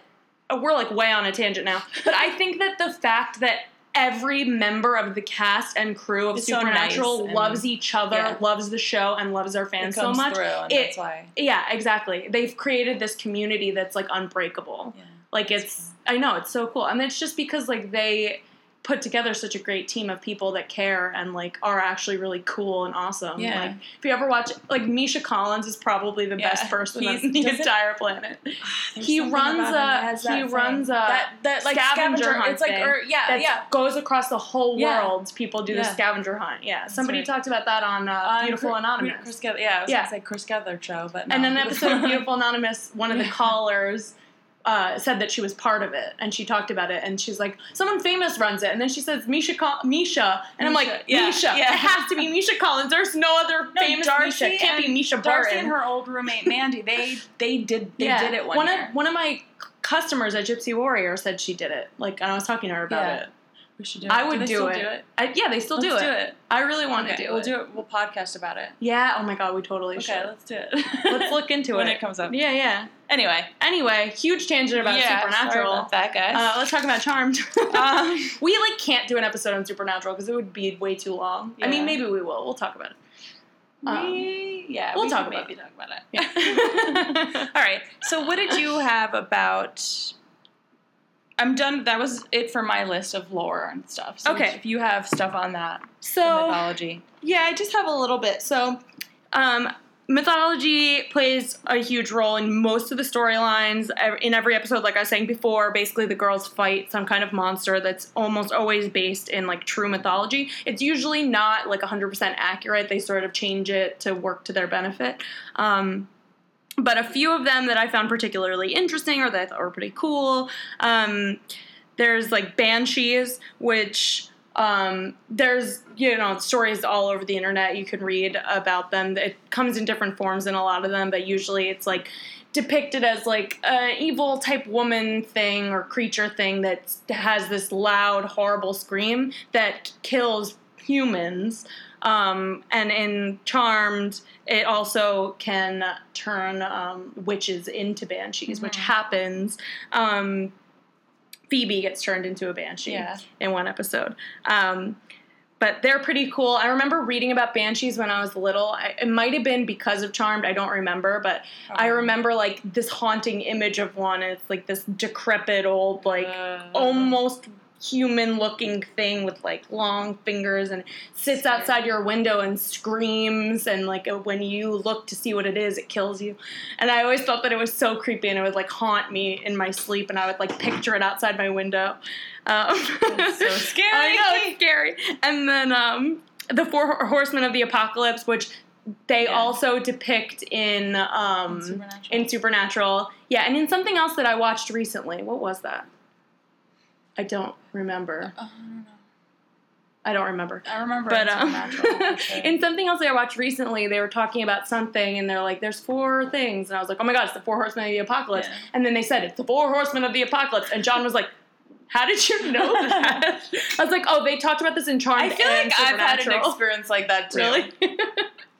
uh, we're like way on a tangent now, but I think that the fact that every member of the cast and crew of It's so Supernatural nice and- loves each other, Yeah. loves the show, and loves it fans so much. it- that's why. Yeah, exactly. They've created this community that's like unbreakable. Yeah. Like it's, I know it's so cool, and it's just because like they put together such a great team of people that care and like are actually really cool and awesome. Yeah. Like if you ever watch, like Misha Collins is probably the Yeah. best person He's- on the entire planet. He runs a- he thing. runs a that that like scavenger scavenger. hunt It's like or yeah that yeah. goes across the whole Yeah. world. People do the scavenger hunt. Yeah, somebody right. talked about that on uh, On Beautiful Chris- Anonymous. Chris yeah, I was Yeah. gonna say Chris Gethard show, but no. And in an episode of Beautiful Anonymous, one of the callers uh, said that she was part of it, and she talked about it, and she's like, "Someone famous runs it," and then she says, "Misha, Col- Misha," and I'm like, yeah, "Misha, yeah. it has to be Misha Collins. There's no other No, famous Darcy Misha. It can't be Mischa Darcy Barton." and her old roommate Mandy, they they did they yeah. did it one, one year. of one of my customers at Gypsy Warrior said she did it. Like, and I was talking to her about Yeah. it. We should do it. I would do still it. do it. I, yeah, they still do it. do it. I really want okay, to do it. we'll do it. We'll podcast about it. Yeah. Oh my god, we totally Okay, should. Okay, let's do it. Let's look into when it. When it comes up. Yeah, yeah. Anyway, Anyway, huge tangent about yeah, Supernatural. About that, guys. Uh, let's talk about Charmed. Um, we like can't do an episode on Supernatural because it would be way too long. I mean, maybe we will. We'll talk about it. Um, we, yeah, we'll we talk about maybe it. talk about it. Yeah. All right. So, what did you have about? I'm done. That was it for my list of lore and stuff. So Okay. If you have stuff on that, so mythology. yeah, I just have a little bit. So, um, mythology plays a huge role in most of the storylines. In every episode, like I was saying before, basically the girls fight some kind of monster that's almost always based in like true mythology. It's usually not like 100% accurate. They sort of change it to work to their benefit. Um, but a few of them that I found particularly interesting or that I thought were pretty cool. Um, there's like banshees, which um, there's you know stories all over the internet you can read about them. It comes in different forms in a lot of them, but usually it's like depicted as like an evil type woman thing or creature thing that has this loud, horrible scream that kills humans. Um, and in Charmed, it also can turn um, witches into banshees, which Mhm. happens. Um, Phoebe gets turned into a banshee Yeah. in one episode. Um, but they're pretty cool. I remember reading about banshees when I was little. I, it might have been because of Charmed. I don't remember, but I remember like this haunting image of one. And it's like this decrepit old, like Uh, almost human looking thing with like long fingers and sits outside your window and screams and like uh, when you look to see what it is it kills you and i always thought that it was so creepy and it would like haunt me in my sleep and i would like picture it outside my window um, so scary. i know it's scary and then um, the four horsemen of the apocalypse which they Yeah. also depict in um Supernatural. in Supernatural. Yeah, and in something else that I watched recently. What was that? I don't remember. Oh, I don't know. I don't remember. I remember But in um, in something else that I watched recently, they were talking about something, and they're like, "There's four things," and I was like, "Oh my god, it's the four horsemen of the apocalypse!" Yeah. And then they said it's the four horsemen of the apocalypse, and John was like, "How did you know that?" I was like, "Oh, they talked about this in Charmed." I feel like I've had an experience like that too. Really?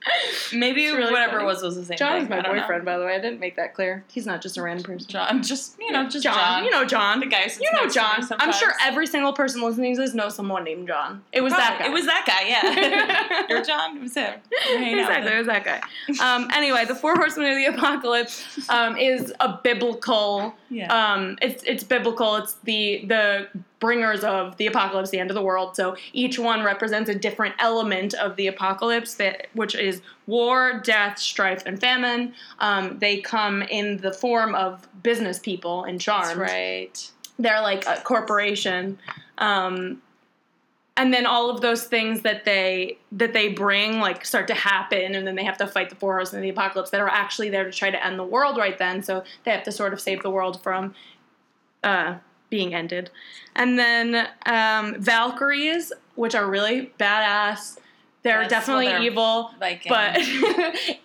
Maybe really whatever funny. it was was the same John thing. is my know. boyfriend, by the way. I didn't make that clear. He's not just a random person. John, just you know, just John, John. you know John. the guy. You know next to me John. I'm sure every single person listening to this knows someone named John. It was that guy. It was that guy. Yeah, you're John. It was him. You're hanging out with exactly, it was that guy. Um, anyway, the four horsemen of the apocalypse um, is a biblical. Yeah. Um, it's it's biblical. It's the the bringers of the apocalypse, the end of the world. So each one represents a different element of the apocalypse, that which is war, death, strife, and famine. Um, they come in the form of business people in Charmed That's right. they're like a corporation um, and then all of those things that they that they bring like start to happen and then they have to fight the four horsemen of the apocalypse that are actually there to try to end the world right then so they have to sort of save the world from uh, being ended and then um, valkyries which are really badass they're Yes, definitely well, they're evil Viking, but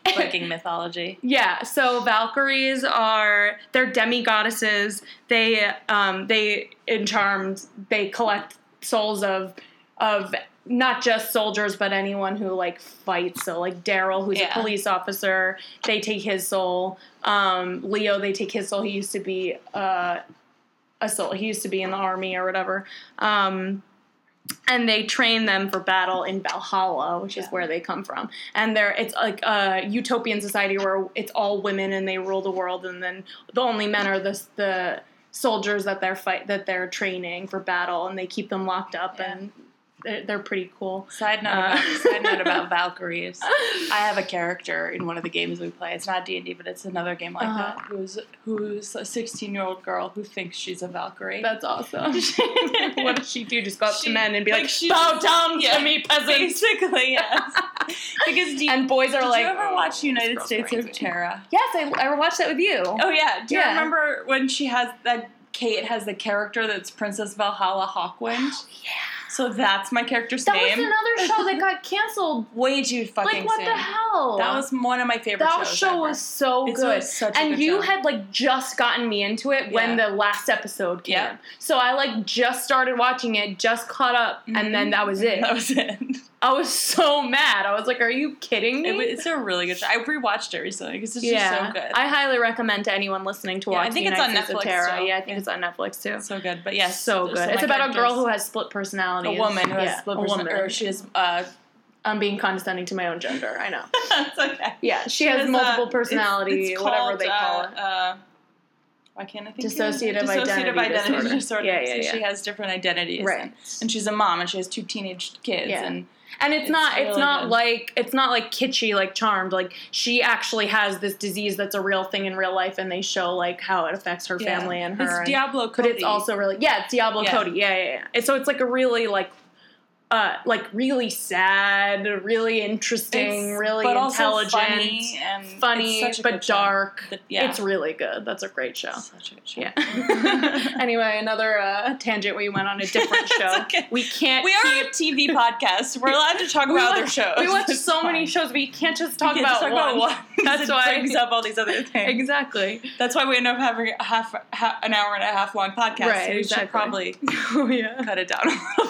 Viking mythology. yeah, so Valkyries are they're demigoddesses. They um they in Charmed they collect souls of of not just soldiers but anyone who like fights. So like Darryl who's Yeah. a police officer, they take his soul. Um Leo they take his soul. He used to be uh a soul. He used to be in the army or whatever. Um and they train them for battle in Valhalla, which is where they come from. And they're it's like a utopian society where it's all women and they rule the world, and then the only men are the the soldiers that they're fight that they're training for battle, and they keep them locked up, Yeah. and they're, they're pretty cool. Side note, Uh, about, side note about Valkyries. I have a character in one of the games we play. It's not D and D, but it's another game like Uh-huh. that. Who's who's a sixteen year old girl who thinks she's a Valkyrie. That's awesome. what does she do? Just go up She- to men and be like, "Bow down yeah, to me, peasants." Basically, yes. because you, and boys are did like, you ever watch "Oh, United States crazy." of Tara? Yes, I, I watched that with you. Oh yeah. Do you Yeah. remember when she has that? Kate has the character that's Princess Valhalla Hawkwind. yeah. So that's my character's That name. That was another show that got canceled. Way too fucking Like what soon. the hell? That was one of my favorite shows. that show ever. was so It's good. such a and good you show. had like just gotten me into it when the last episode came. Yeah. So I like just started watching it, just caught up, and then Mhm. that was it. That was it. I was so mad. I was like, "Are you kidding me?" It was- It's a really good show. I rewatched it recently because it's yeah, just so good. I highly recommend to anyone listening to Yeah, I think it's on Netflix Tara. still. Yeah, I think Yeah. it's on Netflix too. so good, but yes, so good. It's about a girl who has split personality. A woman who has yeah, split a woman. or she has. Uh, I'm being condescending to my own gender. I know. okay. Yeah, she, has has, multiple uh, personality, it's- it's whatever called, they call uh, it. Uh, why can't I think? of it? Dissociative identity disorder. disorder. Yeah, yeah, So yeah. She has different identities, Right. And, and she's a mom, and she has two teenage kids, Yeah. and And it's, It's not it's not good. like it's not like kitschy like charmed. Like she actually has this disease that's a real thing in real life and they show like how it affects her yeah. family and her. It's and- Diablo but it's also really yeah, it's Diablo Yeah. Cody. Yeah, yeah, yeah. And so it's like a really like uh like really sad, really interesting, It's- really intelligent, funny, and funny, it's such a but dark. Yeah. It's really good. That's a great show. such a good show. Yeah. anyway, another uh, tangent. We went on a different show. Okay. We can't. We are a TV podcast. We're allowed to talk about watch, other shows. We watch so many shows. We can't just talk, can't about, just talk one. about one. That's It why- brings up all these other things. Exactly. That's why we end up having a half, an hour and a half long podcast. Right, so we exactly. should probably Oh yeah. cut it down.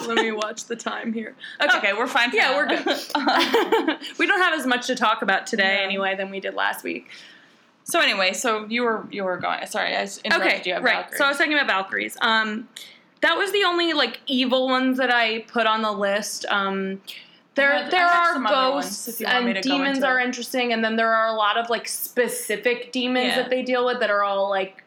Let me watch the time here. Okay, we're fine. For Yeah, now. we're good. we don't have as much to talk about today No. anyway than we did last week. so anyway, so you were you were going. Sorry, I interrupted Okay, you. right. Valkyrie. So I was talking about Valkyries. Um, that was the only like evil ones that I put on the list. Um, there, had- there are some other ones, ghosts if you want me and demons are it. interesting, and then there are a lot of like specific demons Yeah. that they deal with that are all like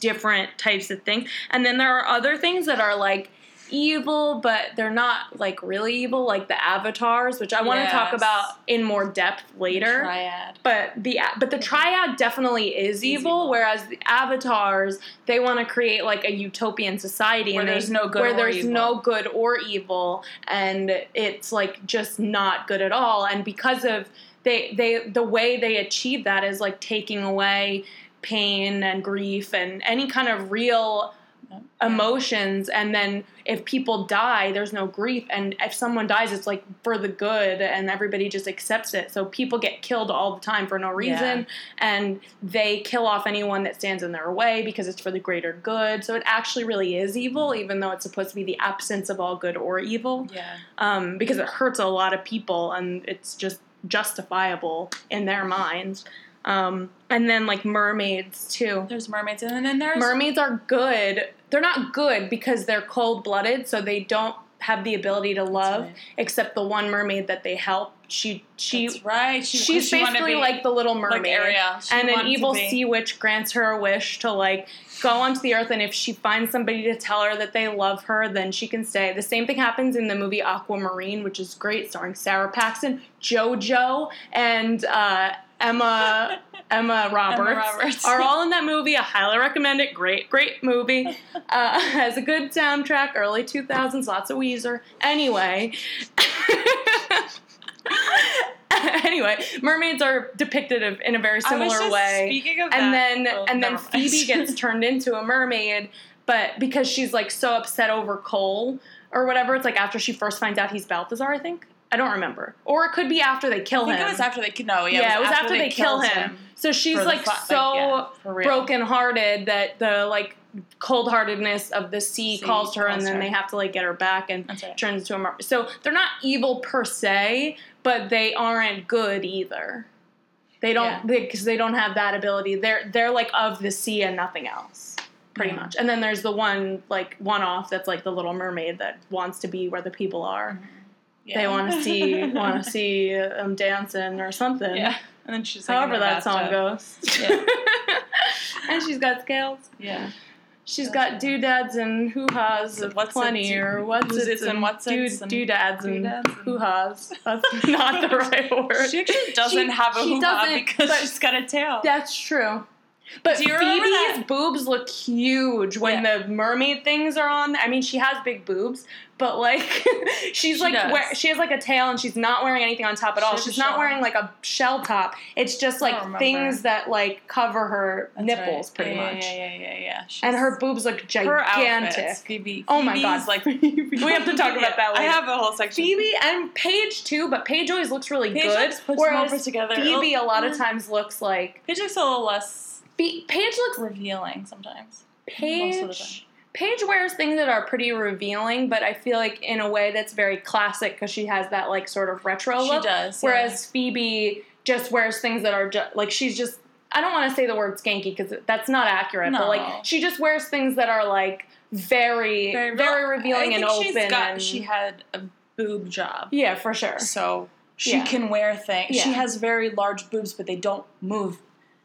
different types of things, and then there are other things that are like evil, but they're not like really evil, like the avatars, which I want to talk about in more depth later. Triad. But the but the triad definitely is evil, evil. whereas the avatars they want to create like a utopian society Where and there's no good where or there's evil. no good or evil, and it's like just not good at all. And because of they they the way they achieve that is like taking away pain and grief and any kind of real emotions and then if people die there's no grief and if someone dies it's like for the good and everybody just accepts it. So people get killed all the time for no reason Yeah. and they kill off anyone that stands in their way because it's for the greater good. So it actually really is evil even though it's supposed to be the absence of all good or evil. Yeah. um, because it hurts a lot of people and it's just justifiable in their minds um, and then like mermaids too There's mermaids, and then there's mermaids are good. They're not good because they're cold blooded, so they don't have the ability to love. right. Except the one mermaid that they help. She she That's right. She, she's she basically be like the little mermaid. like. And an evil sea witch grants her a wish to like go onto the earth, and if she finds somebody to tell her that they love her, then she can stay. The same thing happens in the movie Aquamarine, which is great, starring Sara Paxton, JoJo, and uh, Emma Emma Roberts, Roberts. are all in that movie. I highly recommend it. Great, great movie. Uh, has a good soundtrack. Early two thousands, lots of Weezer. Anyway. anyway, mermaids are depicted in a very similar way Speaking of and that, then oh, and then mind. Phoebe gets turned into a mermaid, but because she's like so upset over Cole or whatever, it's like after she first finds out he's Balthazar, I think. I don't remember, or it could be after they kill I think him. it was after they no, yeah, yeah, it was after, they, kill killed him. So she's like fu- like, so yeah, brokenhearted that the like cold-heartedness of the sea, Sea calls her, and then her. they have to like get her back and right. turns into a mer- so they're not evil per se, but they aren't good either. They don't Yeah. because they, don't have that ability. They're they're like of the sea and nothing else, pretty Yeah. much. And then there's the one like one off that's like the Little Mermaid that wants to be where the people are. Mm-hmm. Yeah. They want to see want to see them dancing or something. Yeah, and then she's like However that song goes. Yeah. and she's got scales. Yeah, She's got doodads and hoo-has of What's plenty, its- or what's its and and what's its and doodads and and- hoo-has. That's not the right word. she actually doesn't She- have a hoo doesn't, because she's got a tail. That's true. But Do you remember Phoebe's boobs look huge when Yeah. the mermaid things are on. I mean, she has big boobs, but like she's She like wear, she has like a tail and she's not wearing anything on top at She all. She's not wearing like a shell top. It's just like things that like cover her That's nipples right. pretty yeah, much. Yeah, yeah, yeah, yeah. She's, And her boobs look her gigantic. Phoebe. Oh my god! like we have to talk about that I have a whole section. Phoebe and Paige too, but Paige always looks really Paige good. puts them whereas over together. Phoebe a lot of Mm. times looks like Paige looks a little less Phe- Paige looks revealing sometimes. Paige. Paige wears things that are pretty revealing, but I feel like in a way that's very classic because she has that like sort of retro She look. does. yeah. Whereas Phoebe just wears things that are ju- like she's just. I don't want to say the word skanky because that's not accurate, but No. like she just wears things that are like very, very, revealing I and open. got- and, she had a boob job, yeah, for sure. so she Yeah. can wear things. She has very large boobs, but they don't move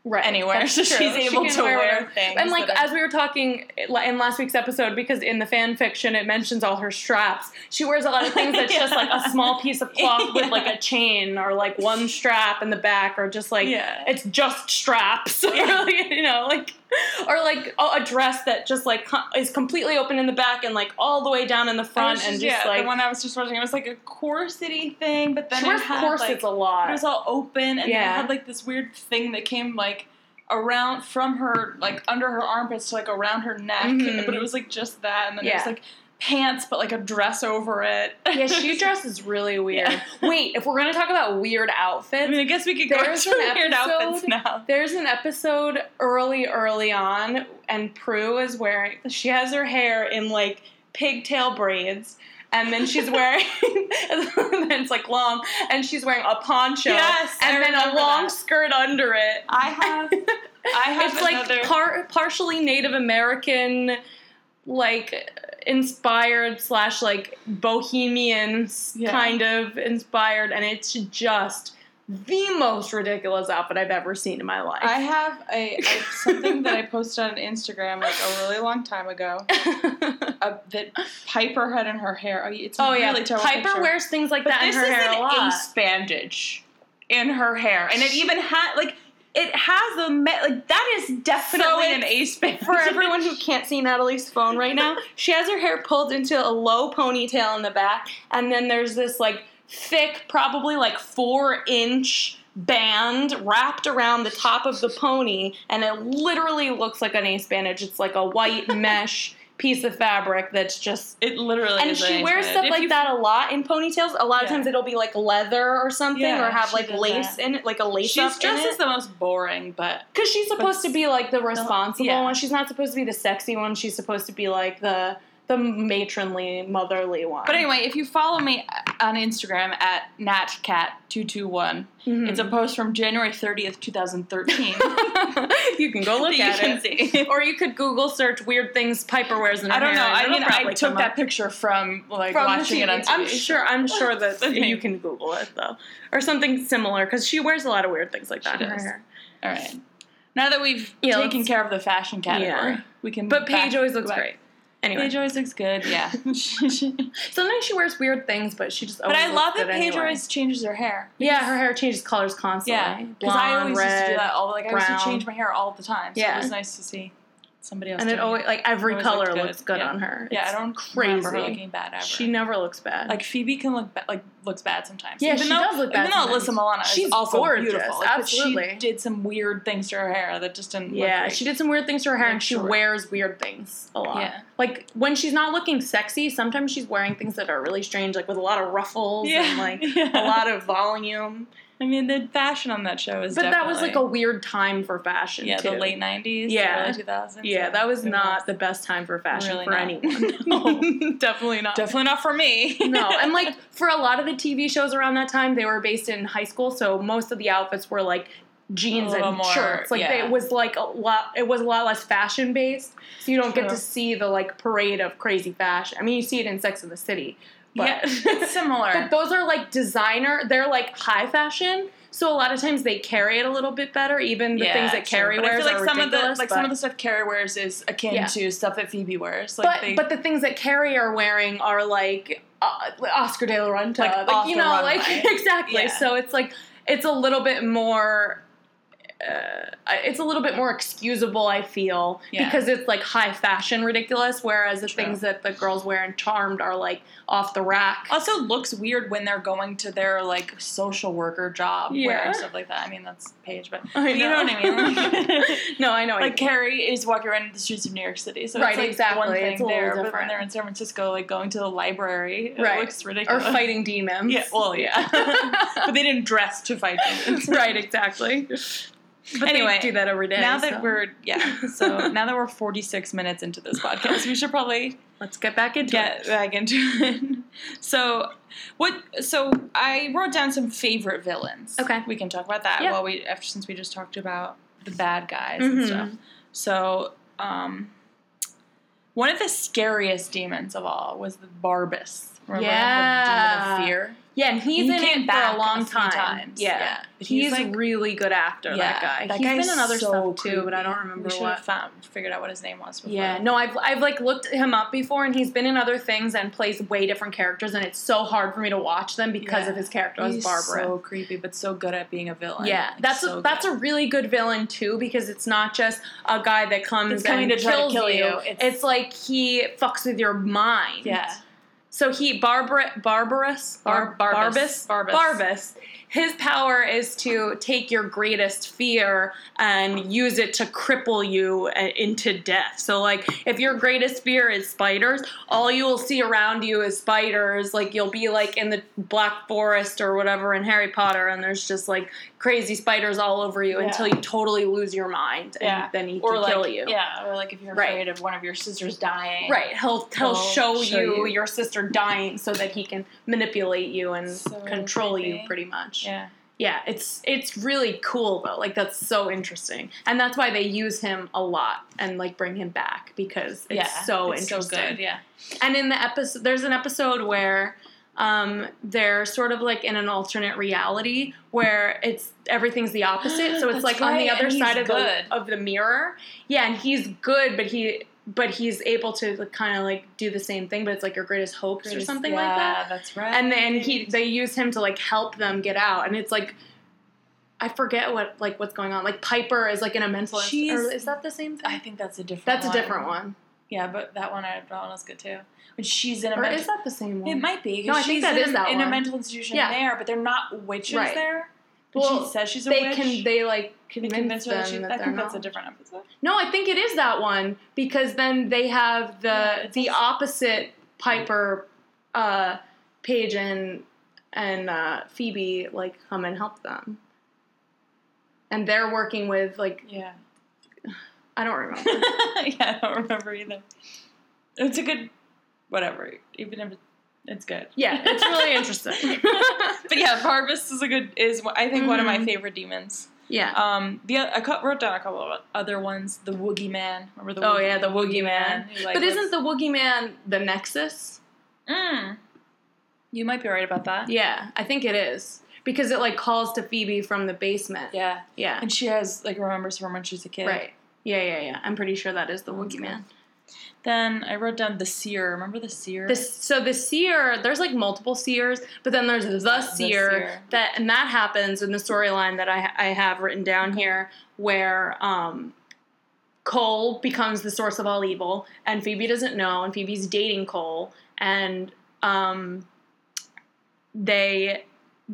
right anywhere, That's so true. she's able can to wear, whatever. things. And like as we were talking in last week's episode, because in the fan fiction it mentions all her straps. She wears a lot of things that's just like a small piece of cloth with like a chain or like one strap in the back, or just like Yeah. it's just straps. Yeah. you know, like or like a a dress that just like is completely open in the back and like all the way down in the front, and just yeah, like the one I was just watching, it was like a corsety thing, but then it had corsets like, a lot. it was all open, and Yeah. it had like this weird thing that came like around from her, like under her armpits to like around her neck, Mhm. but it was like just that, and then it was like pants, but like a dress over it. yeah, she dresses really weird. Yeah. Wait, if we're gonna talk about weird outfits, I mean, I guess we could go into weird outfits now. There's an episode early, early on, and Prue is wearing. She has her hair in like pigtail braids, and then she's wearing. and then it's like long, and she's wearing a poncho, Yes, I and then a long that. skirt under it. I have, I have it's like par- partially Native American, like inspired slash like bohemian Yeah. kind of inspired, and it's just the most ridiculous outfit I've ever seen in my life. I have a, a something that I posted on Instagram like a really long time ago. Uh, that Piper had in her hair. Oh, It's a oh yeah, terrible Piper picture. wears things like But that in her hair a lot. ace bandage in her hair, and it even had like it has a me- like that is definitely So an ace bandage. For everyone who can't see Natalie's phone right now, she has her hair pulled into a low ponytail in the back, and then there's this like thick, probably like four inch band wrapped around the top of the pony, and it literally looks like an ace bandage. It's like a white mesh piece of fabric that's just. It literally And she wears stuff bandage. like you- that a lot in ponytails. A lot of Yeah. times it'll be like leather or something, Yeah, or have like lace that. in it, like a lace She's up dressed as the most boring, but Because she's supposed to be like the responsible yeah. one. She's not supposed to be the sexy one. She's supposed to be like the the matronly, motherly one. but anyway, if you follow me on Instagram at natcat221, Mhm. it's a post from January 30th, 2013. you can go look at it. see. Or you could Google search weird things Piper wears in her I don't know. I mean, I took that up. picture from like from watching it on TV. I'm sure. I'm sure that you can Google it though, or something similar because she wears a lot of weird things like that She in her does. hair. All right. Now that we've Yeah, taken care of the fashion category, Yeah. we can. But Paige always looks back. great. Anyway, Paige always looks good. Yeah. sometimes she wears weird things, but she just. but I love that Paige anyway. always changes her hair. Yeah, her hair changes colors constantly. Yeah, because I always used to do that all like I used to change my hair all the time. So Yeah. it was nice to see somebody else. and it always like every Always color good. looks good Yeah. on her. Yeah, I don't crazy. remember her looking bad ever. She never looks bad. like Phoebe can look ba- like looks bad sometimes. Yeah, even she though, does look bad Even though. Alyssa Milano She's is also gorgeous, beautiful, like, absolutely. she did some weird things to her hair that just didn't. look yeah, she did some weird things to her hair, Like and she short. wears weird things a lot. Yeah. Like when she's not looking sexy, sometimes she's wearing things that are really strange, like with a lot of ruffles Yeah, and like yeah. a lot of volume. I mean, the fashion on that show is. But that was like a weird time for fashion. yeah, too. the late '90s, Yeah. early 2000s. Yeah, that was not the best time for fashion Really for not. anyone. No. definitely not. Definitely not for me. no, and like for a lot of the TV shows around that time, they were based in high school, so most of the outfits were like jeans and more, shirts. Like yeah. it was like a lot. It was a lot less fashion based, so you don't get to see the like parade of crazy fashion. I mean, you see it in Sex and the City, but yeah, it's similar. but those are like designer. They're like high fashion. So a lot of times they carry it a little bit better. Even the yeah, things that true. Carrie But I wears feel like are some of the like some of the stuff Carrie wears is akin Yeah. to stuff that Phoebe wears. Like but they, but the things that Carrie are wearing are like uh, Oscar de la Renta, Like, like, you know, runway. like exactly. Yeah. So it's like it's a little bit more. Uh, it's a little bit more excusable, I feel, Yeah. because it's like high fashion ridiculous, whereas the True. things that the girls wear in Charmed are like off the rack. also looks weird when they're going to their like social worker job Yeah. wearing stuff like that. I mean that's Paige, but I you know what I mean. Like, no, I know. like Carrie is walking around the streets of New York City, so Right, it's like exactly. one thing It's a little there. But when they're in San Francisco, like going to the library, it Right. looks ridiculous. or fighting demons. Yeah, well, yeah, but they didn't dress to fight demons. right, exactly. But Anyway, do that every day. now that so. we're yeah, so now that we're 46 minutes into this podcast, we should probably let's get back into get it. back into it. So, what? So I wrote down some favorite villains. Okay. we can talk about that Yeah. while we after since we just talked about the bad guys Mhm. and stuff. So, um, one of the scariest demons of all was the Barbas. Remember? Yeah. the demon of fear. Yeah, and he's He in it for a long time. times, Yeah, yeah. But he's, he's, like- really good actor. that guy. that he's guy's been in other so stuff too, but I don't remember We what. have found figured out what his name was. Before. Yeah, no, I've I've like looked him up before, and he's been in other things and plays way different characters, and it's so hard for me to watch them because Yeah. of his character as Barbara. so creepy, but so good at being a villain. yeah, Like, that's so a, that's a really good villain too because it's not just a guy that comes It's and to try to kills kill you. you. It's, It's- like he fucks with your mind. yeah. So he Barbara Barbarous Bar- Bar- Barbas. Barbas Barbas. His power is to take your greatest fear and use it to cripple you uh, into death. So like if your greatest fear is spiders, all you will see around you is spiders. Like you'll be like in the Black Forest or whatever in Harry Potter and there's just like crazy spiders all over you Yeah. until you totally lose your mind and Yeah. then he Or can like, kill you. yeah, or like if you're Right. afraid of one of your sisters dying. Right, he'll he'll He'll show, show you, you. your sister dying so that he can manipulate you and So control you pretty much. Yeah. Yeah, it's it's really cool though. Like that's so interesting, and that's why they use him a lot and like bring him back because it's yeah. so it's interesting. So good. Yeah. And in the episode, there's an episode where um, they're sort of like in an alternate reality where it's everything's the opposite. So it's That's like on the other side of good. the of the mirror. Yeah, and he's good, but he but he's able to like, kind of like do the same thing, but it's like your greatest hopes or something like that. Yeah, that's right. And then he they use him to like help them get out, and it's like. I forget what like what's going on. Like Piper is like in a mental. She's- or is that the same thing? I think that's a different. That's a one. different one. Yeah, but that one I one was good too. When she's in a Or mental, is that the same one? it might be. No, I think she's that in, is a, that in a mental institution Yeah. there, but they're not witches Right. there. But Well, she says she's a they witch. can they like They convince, convince her them that she, that I think that's a different episode. No, I think it is that one because then they have the Yeah, the opposite Piper, uh, Paige and and uh, Phoebe like come and help them, and they're working with like Yeah. I don't remember. yeah, I don't remember either. It's a good, whatever. Even if it's good. yeah, it's really interesting. but yeah, Barbas is a good is I think one of my Mhm. favorite demons. yeah. Um, the I cou- wrote down a couple of other ones. The Woogyman. Remember the? Oh Woogie- yeah, the Woogyman. who, like, but was- isn't the Woogyman the Nexus? Mm. You might be right about that. Yeah, I think it is because it like calls to Phoebe from the basement. Yeah. Yeah. And she has like remembers from when she's a kid. Right. Yeah, yeah, yeah. I'm pretty sure that is the Woogie. Man. Then I wrote down the Seer. Remember the Seer? This so the seer, there's like multiple seers, but then there's the, The seer, seer. that and that happens in the storyline that I I have written down here where um Cole becomes the source of all evil and Phoebe doesn't know and Phoebe's dating Cole and um they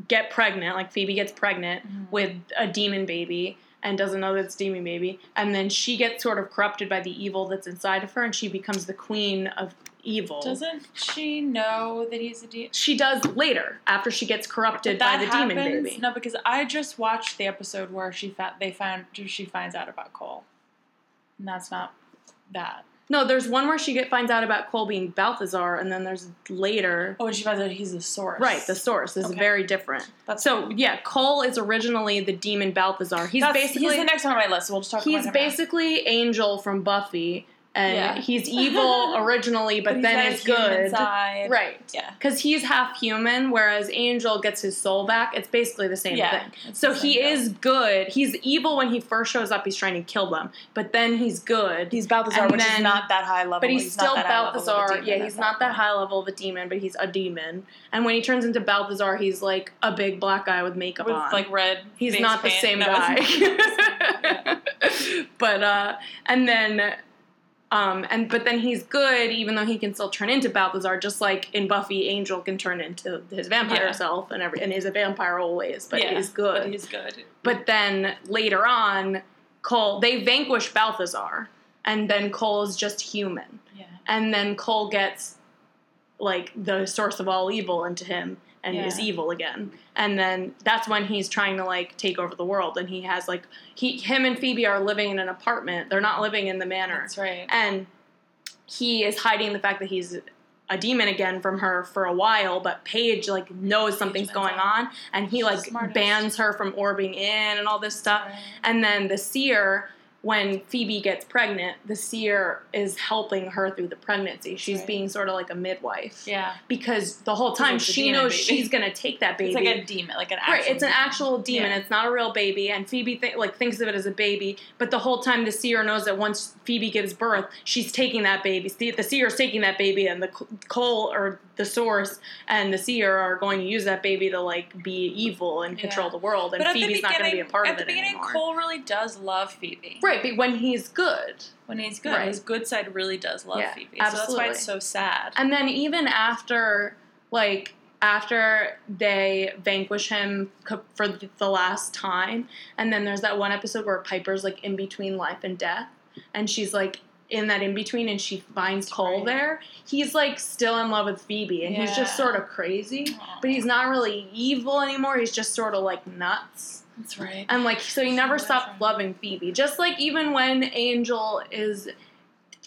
get pregnant, like Phoebe gets pregnant Mhm. with a demon baby and doesn't know that it's demon baby and then she gets sort of corrupted by the evil that's inside of her and she becomes the queen of evil Doesn't she know that he's a demon? she does later after she gets corrupted by the demon baby. No, because I just watched the episode where she fa- they found she finds out about Cole, and that's not that. No, there's one where she get finds out about Cole being Balthazar, and then there's later. Oh, and she finds out he's the source. Right, the source is Okay. very different. That's So yeah, Cole is originally the demon Balthazar. He's That's- basically he's the next one on my list. So we'll just talk he's basically Angel from Buffy, and Yeah. he's evil originally, but, he's then is good. Side. Right. Yeah. Because he's half human, whereas Angel gets his soul back. It's basically the same Yeah, thing. So he is good. He's evil when he first shows up. He's trying to kill them, but then he's good. He's Balthazar, And which is not that high level. but he's, not still that high level of a Balthazar. Yeah, he's not that high level of a demon, but he's a demon. And when he turns into Balthazar, he's like a big black guy with makeup With on. like red. he's not the same guy. but uh, and then. Um, and but then he's good, even though he can still turn into Balthazar, just like in Buffy, Angel can turn into his vampire Yeah. self and every and is a vampire always, but yeah, he's good. But he's good. But then later on, Cole they vanquish Balthazar, and then Cole is just human, Yeah. and then Cole gets like the source of all evil into him and is evil again, and then that's when he's trying to like take over the world, and he has like he him and Phoebe are living in an apartment. They're not living in the manor, That's right. and he is hiding the fact that he's a demon again from her for a while but paige like knows something's going on and he like bans her from orbing in and all this stuff. And then the seer when phoebe gets pregnant the seer is helping her through the pregnancy she's Right. being sort of like a midwife Yeah. because the whole time she knows baby. she's gonna take that baby It's like a demon, like an actual. Right, it's an demon. actual demon. Yeah. It's not a real baby, and Phoebe th- like thinks of it as a baby. But the whole time, the seer knows that once Phoebe gives birth, she's taking that baby. The, the seer is taking that baby, and the c- Cole or the source and the seer are going to use that baby to like be evil and control Yeah. the world. And But Phoebe's not going to be a part at of the it beginning, anymore. Cole really does love Phoebe. right, but when he's good, When he's good, Right. his good side really does love Yeah, Phoebe. So that's why it's so sad. And then even after, like, after they vanquish him for the last time, and then there's that one episode where Piper's like in between life and death, and she's like in that in between, and she finds Cole right. there. He's like still in love with Phoebe, and he's just sort of crazy, Aw. but he's not really evil anymore. He's just sort of like nuts. That's right. And like so he never stopped loving Phoebe. Just like even when Angel is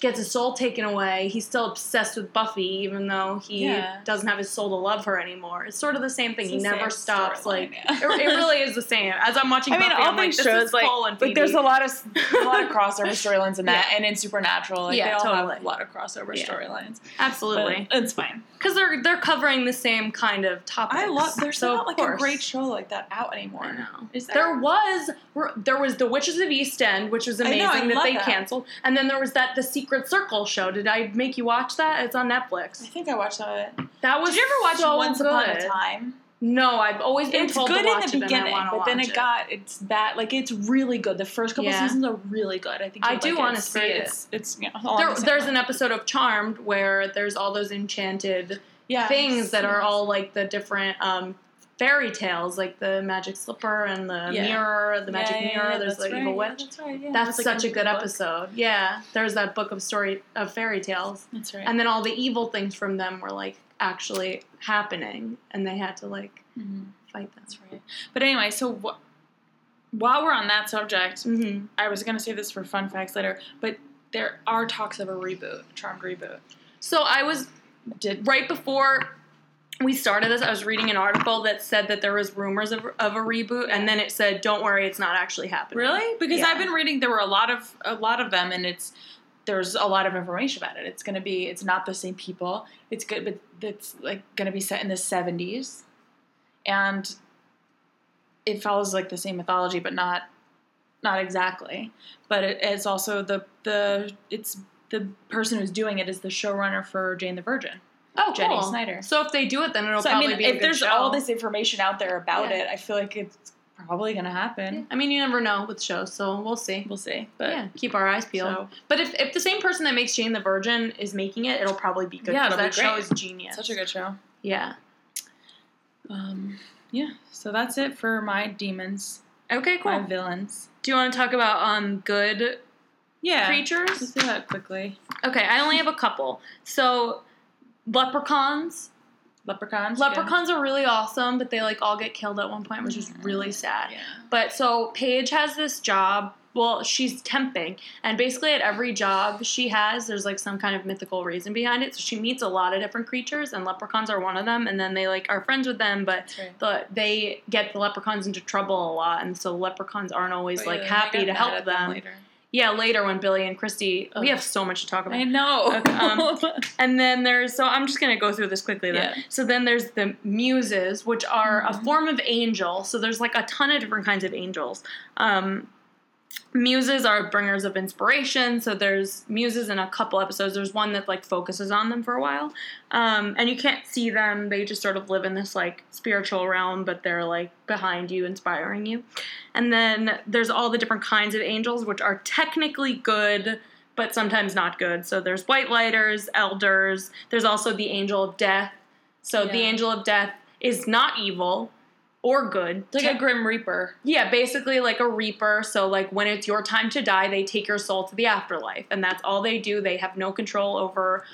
gets his soul taken away, he's still obsessed with Buffy, even though he Yeah. doesn't have his soul to love her anymore. It's sort of the same thing. It's he never stops. Like yeah. it, it really is the same. As I'm watching I mean, Buffy, all I'm like, these this shows is like Cole and like there's a lot of a lot of crossover storylines in that, Yeah. and in Supernatural, like Yeah, they all totally. have a lot of crossover Yeah. storylines. absolutely But it's fine. because they're they're covering the same kind of topics. I love. There's so not like course. a great show like that out anymore. I know. Is there? There was there was the Witches of East End, which was I know, amazing I that they that. canceled, and then there was that the Secret Circle show. Did I make you watch that? It's on Netflix. I think I watched that. That was Did you ever watch so Once good. Upon a Time? No, I've always been It's told good to watch in the it, beginning, but then it got it's bad. Like it's really good. The first couple Yeah. seasons are really good. I think I do like wanna It's see it. It's, it's you know, There, the there's line. an episode of Charmed where there's all those enchanted yeah, things that are all like the different um, fairy tales, like the magic slipper and the Yeah. mirror, the magic Yeah, mirror. there's the right, evil witch. that's right. Yeah. That's like such a good book. episode. Yeah, there's that book of story of fairy tales, That's right. and then all the evil things from them were like actually happening, and they had to like Mhm. fight them. That's right. But anyway, so wh- while we're on that subject, Mm-hmm. I was gonna say this for fun facts later, but there are talks of a reboot, Charmed reboot. So I was Did right before we started this, I was reading an article that said that there was rumors of, of a reboot, and then it said, "Don't worry, it's not actually happening." really? Because Yeah. I've been reading, there were a lot of a lot of them, and it's there's a lot of information about it. It's gonna be, it's not the same people. It's good, but it's like gonna be set in the '70s, and it follows like the same mythology, but not not exactly. But it, it's also the the it's the person who's doing it is the showrunner for Jane the Virgin. Oh, Jennie cool. Snyder. So if they do it, then it'll So I probably mean, be a if there's show. all this information out there about Yeah. it, I feel like it's probably gonna happen. I mean, you never know with shows, so we'll see. We'll see. But yeah, keep our eyes peeled. so But if, if the same person that makes Jane the Virgin is making it, it'll probably be good. Yeah, 'cause it'll be that show is genius. such a good show. yeah. Um, yeah. So that's it for my demons, Okay, cool. my villains. Do you want to talk about um good Yeah. creatures? Let's do that quickly. Okay, I only have a couple. So leprechauns. Leprechauns. Leprechauns are really awesome, but they like all get killed at one point, which is really sad. Yeah. But so Paige has this job. Well, she's temping, and basically at every job she has, there's like some kind of mythical reason behind it. So she meets a lot of different creatures, and leprechauns are one of them. And then they like are friends with them, but right. the, they get the leprechauns into trouble a lot, and so leprechauns aren't always But like yeah, happy to help at them. Yeah, later when Billy and Christy, we Oh. have so much to talk about. I know. Okay, um, And then there's so I'm just gonna go through this quickly then. Yeah. So then there's the muses, which are a Mhm. form of angel. So there's like a ton of different kinds of angels. Um, muses are bringers of inspiration. So there's muses in a couple episodes. There's one that like focuses on them for a while, um, and you can't see them. They just sort of live in this like spiritual realm, but they're like behind you, inspiring you. And then there's all the different kinds of angels, which are technically good but sometimes not good. So there's white lighters, elders. There's also the angel of death. So the angel of death is not evil or good. It's like a Grim Reaper. yeah, basically like a reaper. So like when it's your time to die, they take your soul to the afterlife, and that's all they do. They have no control over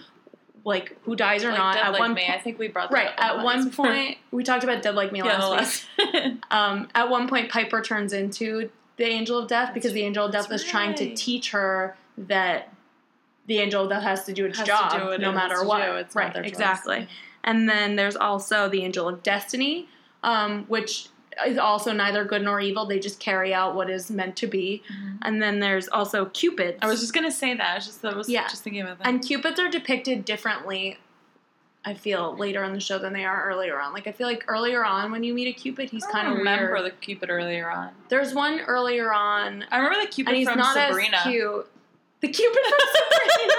like who dies or like not. Dead at Like one Me. point, I think we brought that right at one point, we talked about dead like me yeah, last week. Um, at one point, Piper turns into the angel of death because the angel of death that's is trying to teach her that the angel of death has to do its Has to job do it no matter what. do. It's not right, choice. exactly. And then there's also the angel of destiny, um, which is also neither good nor evil. They just carry out what is meant to be. Mhm. And then there's also cupids. I was just gonna say that. I was just I was Yeah. just thinking about that. and cupids are depicted differently. I feel later in the show than they are earlier on. Like I feel like earlier on when you meet a cupid, he's kind of remember weird. the Cupid earlier on. There's one earlier on I remember the Cupid and he's from not Sabrina. as cute. The Cupid from Sabrina.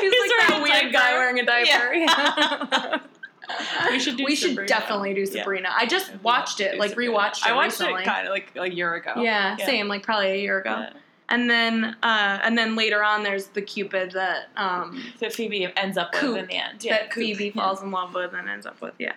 he's, He's like that weird guy wearing a diaper. Yeah. We should do We should Sabrina. definitely do Yeah. Sabrina. I just I'd watched it, like Sabrina. rewatched it I watched recently. it kind of like a year ago. Yeah, Yeah. same, like probably a year ago. Yeah. And then, uh, and then later on, there's the Cupid that um, That Phoebe ends up with in the end. Yeah, that Coop. Phoebe Yeah. falls in love with and ends up with. Yeah.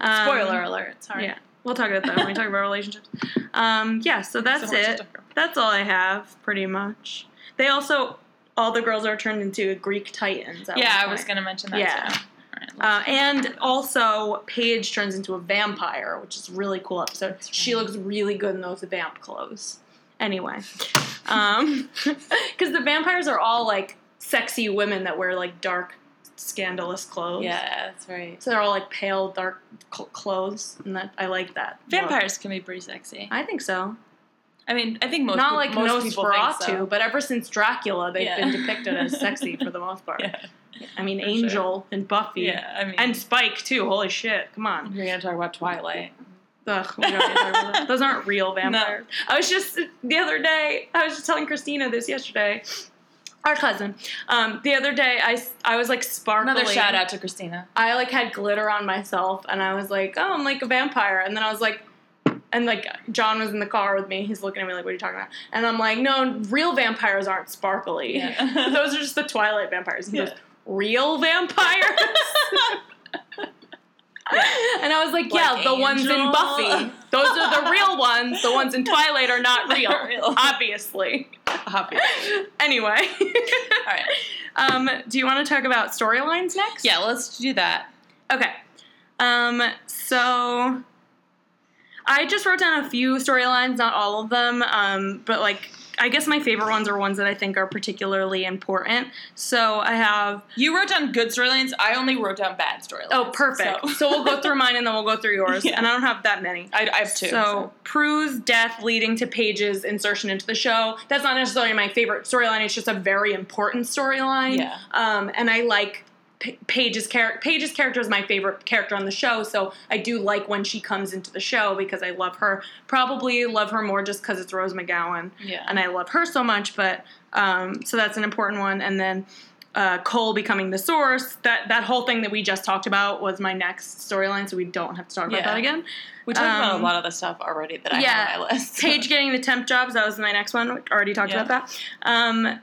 Um, Spoiler alert. Sorry. Yeah, we'll talk about that when we talk about relationships. Um, yeah, so that's So it. That's all I have, pretty much. They also, all the girls are turned into Greek titans. at Yeah, one I was gonna mention that Yeah. too. Right, Uh, and also, Paige turns into a vampire, which is a really cool episode. That's She looks really good in those vamp clothes. Anyway, um, because the vampires are all like sexy women that wear like dark, scandalous clothes. yeah, that's right. So they're all like pale, dark cl- clothes, and that I like that. Vampires can be pretty sexy. I think so. I mean, I think most Not like most people think Nosferatu, so. but ever since Dracula, they've Yeah. been depicted as sexy for the most part. Yeah, I mean, For Angel and Buffy. yeah. I mean, And Spike too. Holy shit! Come on. we're gonna talk about Twilight. Ugh, we don't need to talk about that. Those aren't real vampires. I was just the other day. I was just telling Christina this yesterday. Our cousin. Um, the other day, I, I was like sparkling. Another shout out to Christina. I like had glitter on myself, and I was like, "Oh, I'm like a vampire." And then I was like, and like John was in the car with me. He's looking at me like, "What are you talking about?" And I'm like, "No, real vampires aren't sparkly. Yeah. Those are just the Twilight vampires." He Yeah. goes, "Real vampires." And I was like, yeah, Like the ones in Buffy. Those are the real ones. The ones in Twilight are not real, real. obviously. Obviously. Anyway, All right. um, do you want to talk about storylines next? Yeah, let's do that. Okay. Um, so I just wrote down a few storylines, not all of them, um, but like I guess my favorite ones are ones that I think are particularly important. So I have You wrote down good storylines. I only wrote down bad storylines. oh perfect. So, So, we'll go through mine and then we'll go through yours. Yeah. And I don't have that many. I, I have two. So, Prue's death leading to Paige's insertion into the show. That's not necessarily my favorite storyline. It's just a very important storyline. Yeah. Um, and I like Paige's character. Paige's character is my favorite character on the show, so I do like when she comes into the show because I love her. Probably love her more just because it's Rose McGowan, yeah. and I love her so much. But um, so that's an important one. And then uh, Cole becoming the source. That that whole thing that we just talked about was my next storyline, so we don't have to talk about Yeah. that again. we talked about um, a lot of the stuff already that I yeah, have on my list. Paige getting the temp jobs. That was my next one. We already talked Yeah. about that. Um,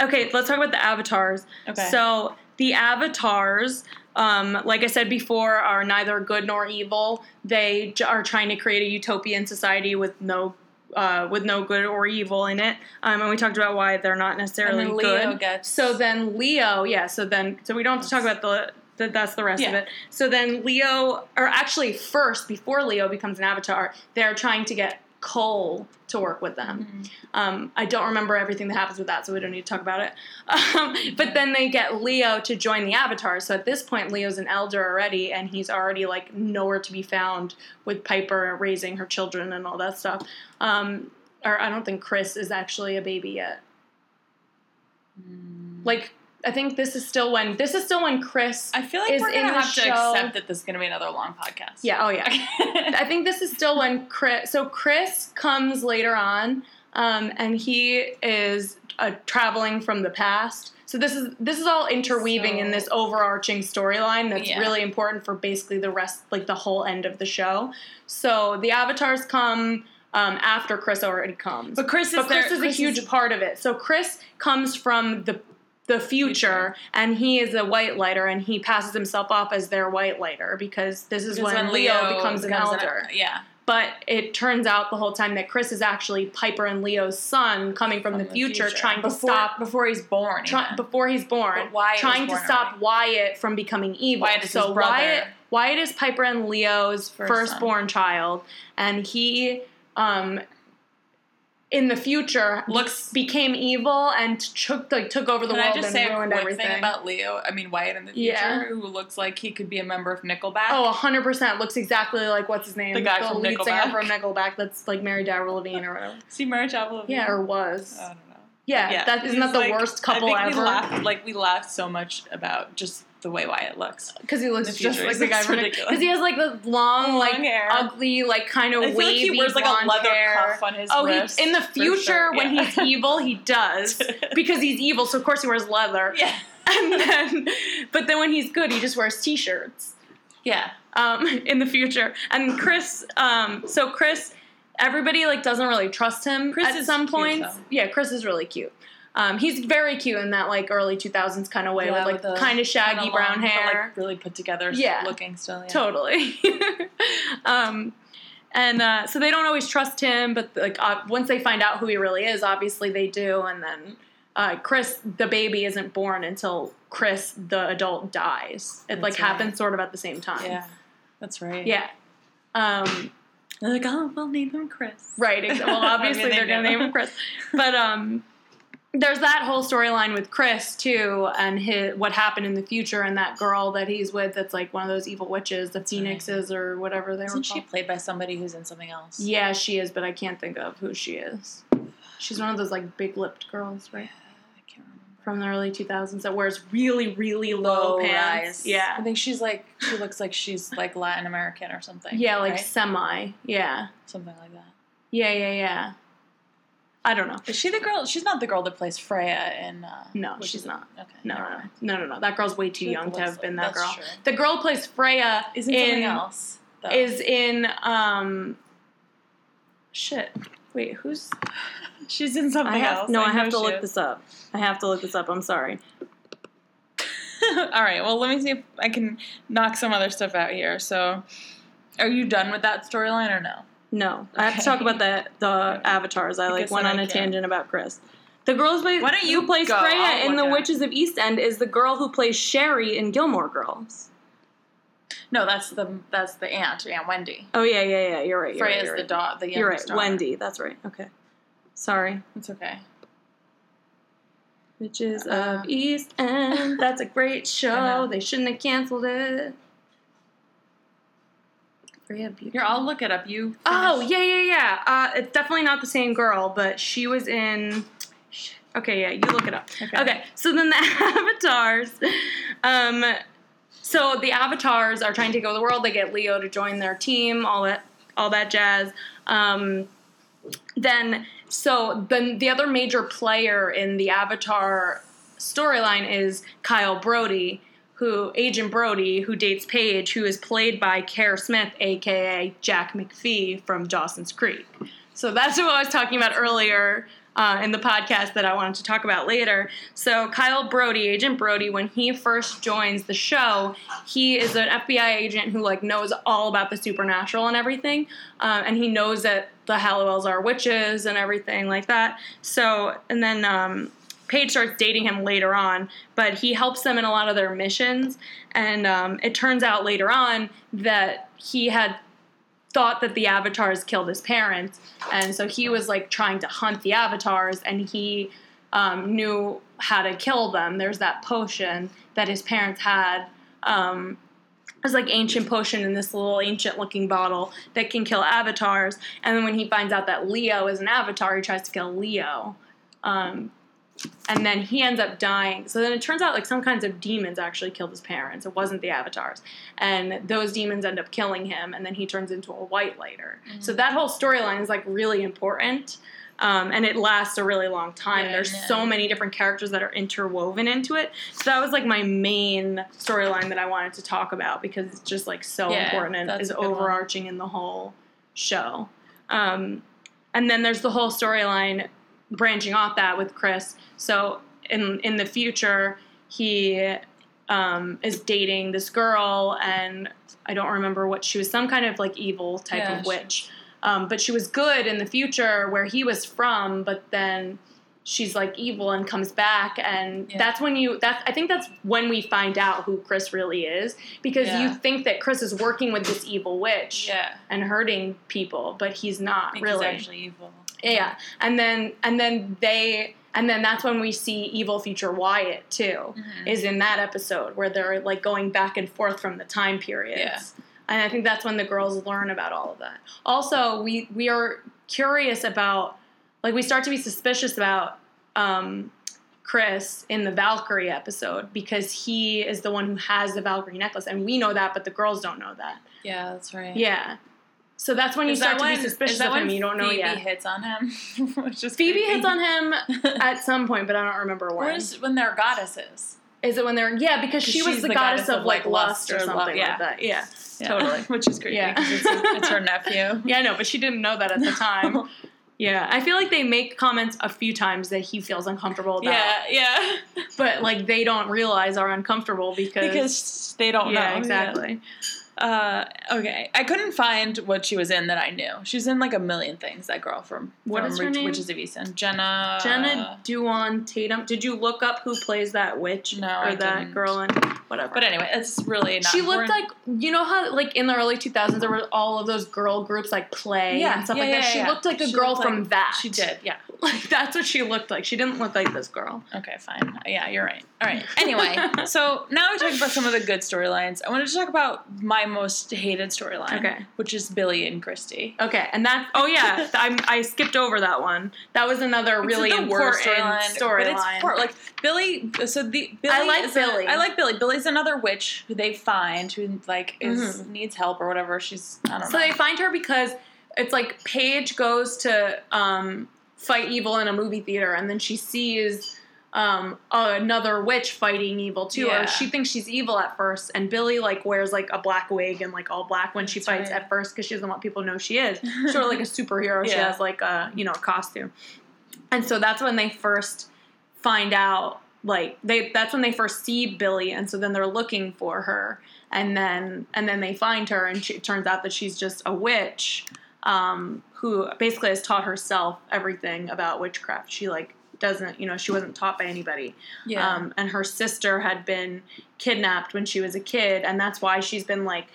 okay, let's talk about the avatars. Okay. So the avatars, um, like I said before, are neither good nor evil. They j- are trying to create a utopian society with no. Uh, with no good or evil in it, um, and we talked about why they're not necessarily And then Leo good. gets- so then Leo, yeah. So then, so we don't have to talk about the. the that's the rest of it. So then Leo, or actually first, before Leo becomes an avatar, they're trying to get Cole to work with them. Mm-hmm. Um, I don't remember everything that happens with that, so we don't need to talk about it. Um, but then they get Leo to join the Avatar. So at this point, Leo's an elder already, and he's already like nowhere to be found with Piper raising her children and all that stuff. Um, or I don't think Chris is actually a baby yet. Like I think this is still when this is still when Chris. I feel like we're gonna have to accept that this is gonna be another long podcast. Yeah. Oh yeah. I think this is still when Chris. So Chris comes later on, um, and he is uh, traveling from the past. So this is this is all interweaving in this overarching storyline that's Yeah. really important for basically the rest, like the whole end of the show. So the avatars come um, after Chris already comes, But Chris is but Chris there- is a huge is- part of it. So Chris comes from the the future, and he is a white lighter, and he passes himself off as their white lighter because this is Because when, Leo, becomes, an elder. yeah. But it turns out the whole time that Chris is actually Piper and Leo's son coming from, the, future, trying to before, stop before he's born. try, before he's born, trying was to stop already. Wyatt from becoming evil. Wyatt is so his brother. Wyatt, Wyatt is Piper and Leo's First firstborn child, and he, um, in the future, Looks- became evil and took like took over the Can world I just and say a ruined quick everything. thing about Leo? I mean Wyatt in the future, Yeah. who looks like he could be a member of Nickelback. Oh, 100% looks exactly like what's his name? The guy from lead singer Nickelback. from Nickelback that's like to Avril Lavigne or whatever. see Mary Chapel. Yeah, or was. I don't know. yeah, that isn't that the like- worst couple I think ever? We laughed, like we laughed so much about just the way Wyatt looks. Because he looks just like the guy from ridiculous. Because he has like the long, Long like hair. ugly, like kind of feel like wavy he wears like a leather hair. cuff on his Oh, he, in the future sure, when yeah. he's evil, he does because he's evil. So of course he wears leather. yeah, And then, but then when he's good, he just wears t-shirts. yeah. um, in the future. And Chris, um, so Chris, everybody like doesn't really trust him Chris at some cute, points. though. Yeah, Chris is really cute. Um, he's very cute in that like early 2000s kind of way Yeah, with like kind of shaggy brown long, but, hair. like, really put together. Yeah. looking still. Yeah. Totally. um, and uh, so they don't always trust him, but like uh, once they find out who he really is, obviously they do. And then uh, Chris, the baby, isn't born until Chris, the adult, dies. It like right. happens sort of at the same time. Yeah, that's right. Yeah. Um, They're like, oh, we'll name him Chris. Right. Well, obviously I mean, they they're going to name him Chris, but um, there's that whole storyline with Chris too, and his what happened in the future, and that girl that he's with that's like one of those evil witches, the Phoenixes or whatever they Isn't were she called. played by somebody who's in something else? Yeah, she is, but I can't think of who she is. She's one of those like big lipped girls, right? Yeah, I can't remember. From the early 2000s that wears really, really low, pants. rise. Yeah. I think she's like she looks like she's like Latin American or something. Yeah, like right? semi. Yeah. something like that. Yeah, yeah, yeah. I don't know. Is she the girl? She's not the girl that plays Freya in. Uh, No, she's is- not. Okay, No, no, no, no, no. That girl's way too young to have been that girl. true. The girl who plays Freya Isn't in something else? though? is in um shit. Wait, who's she's in something I have else? no, I, know have to look is. this up. I have to look this up. I'm sorry. All right. Well, let me see if I can knock some other stuff out here. So, are you done with that storyline or no? No, I have to talk about the the avatars. I, like went on a tangent about Chris. The girl who plays, Why don't you who plays go? Freya I'll in The look it up. Witches of East End is the girl who plays Sherry in Gilmore Girls. No, that's the that's the aunt, Aunt Wendy. Oh yeah, yeah, yeah. You're right. You're right, Freya's you're the right. The You're right. youngest daughter. Wendy. That's right. Okay. Sorry. It's okay. Witches Uh, of East End. That's a great show. know. They shouldn't have canceled it. Freya. Here, I'll look it up. You. Oh yeah, yeah, yeah. Uh, it's definitely not the same girl, but she was in. Okay, yeah, you look it up. Okay. Okay, so then the avatars. Um, so the avatars are trying to go the world. They get Leo to join their team. All that, all that jazz. Um, then, so then the other major player in the Avatar storyline is Kyle Brody, who Agent Brody, who dates Paige, who is played by Kerr Smith, aka Jack McPhee from Dawson's Creek. So that's what I was talking about earlier uh, in the podcast that I wanted to talk about later. So Kyle Brody, Agent Brody, when he first joins the show, he is an FBI agent who like knows all about the supernatural and everything, um, and he knows that the Halliwells are witches and everything like that. So and then. Um, Paige starts dating him later on, but he helps them in a lot of their missions. And um, it turns out later on that he had thought that the avatars killed his parents, and so he was like trying to hunt the avatars, and he um, knew how to kill them. There's that potion that his parents had. Um, it's like ancient potion in this little ancient looking bottle that can kill avatars. And then when he finds out that Leo is an avatar, he tries to kill Leo. Um, and then he ends up dying. So then it turns out like some kinds of demons actually killed his parents. It wasn't the avatars, and those demons end up killing him, and then he turns into a white lighter. So that whole storyline is like really important, um, and it lasts a really long time. Yeah, There's yeah. so many different characters that are interwoven into it. So that was like my main storyline that I wanted to talk about because it's just like so Yeah, important and is good one. overarching in the whole show. Um, and then there's the whole storyline branching off that with Chris. So in in the future, he um, is dating this girl, and I don't remember what she was. Some kind of like evil type Yeah, of witch. Um, but she was good in the future where he was from, but then she's like evil and comes back and Yeah. that's when you that's I think that's when we find out who Chris really is because Yeah. you think that Chris is working with this evil witch and hurting people, but he's not He's really. actually evil. Yeah, and then and then they and then that's when we see evil future Wyatt too. Mhm. Is in that episode where they're like going back and forth from the time periods. Yeah. And I think that's when the girls learn about all of that. Also, we we are curious about like we start to be suspicious about um, Chris in the Valkyrie episode because he is the one who has the Valkyrie necklace, and we know that, but the girls don't know that. Yeah, that's right. Yeah. So that's when you Is start to when, be suspicious of him. You don't know Phoebe yet. Phoebe hits on him. Phoebe hits on him at some point, but I don't remember when. Or is when they're goddesses. Is it when they're yeah? Because she was the, the goddess, goddess of like lust or or love, something yeah. like that. Yeah, Yeah. totally. Which is creepy. Yeah. It's, it's her nephew. Yeah, I know, but she didn't know that at the time. Yeah, I feel like they make comments a few times that he feels uncomfortable about, Yeah, yeah. but like they don't realize are uncomfortable because Because they don't yeah, know. exactly. Uh, okay. I couldn't find what she was in that I knew. She's in like a million things, that girl from, What from is her Witch- name? Witches of East End. Jenna. Jenna Dewan Tatum. Did you look up who plays that witch No, or I that didn't. girl in whatever? But anyway, it's really not she looked important. like you know how like in the early 2000s there were all of those girl groups like play Yeah, and stuff yeah, like that yeah, she yeah. looked like a She girl looked from like- that She did, yeah. Like that's what she looked like she didn't look like this girl Okay, fine. Yeah, you're right. All right. Anyway, so now we talked about some of the good storylines. I wanted to talk about my most hated storyline. Okay. Which is Billy and Christy. okay and that's oh yeah I, I skipped over that one that was another really It's the worst important But it's storyline part, like Billy. So the Billy I like Billy. I like Billy. Billy's another witch who they find who like is needs help or whatever. She's I don't Mm-hmm. so they find her because it's like Paige goes to um, fight evil in a movie theater and then she sees um, another witch fighting evil too Yeah. or she thinks she's evil at first and Billy like wears like a black wig and like all black when she That's fights right. at first because she doesn't want people to know she is. Sort of like a superhero. She has like a you know a costume. And so that's when they first find out like they that's when they first see Billy and so then they're looking for her and then and then they find her and she, it turns out that she's just a witch um, who basically has taught herself everything about witchcraft. She like doesn't you know she wasn't taught by anybody Yeah. um, and her sister had been kidnapped when she was a kid and that's why she's been like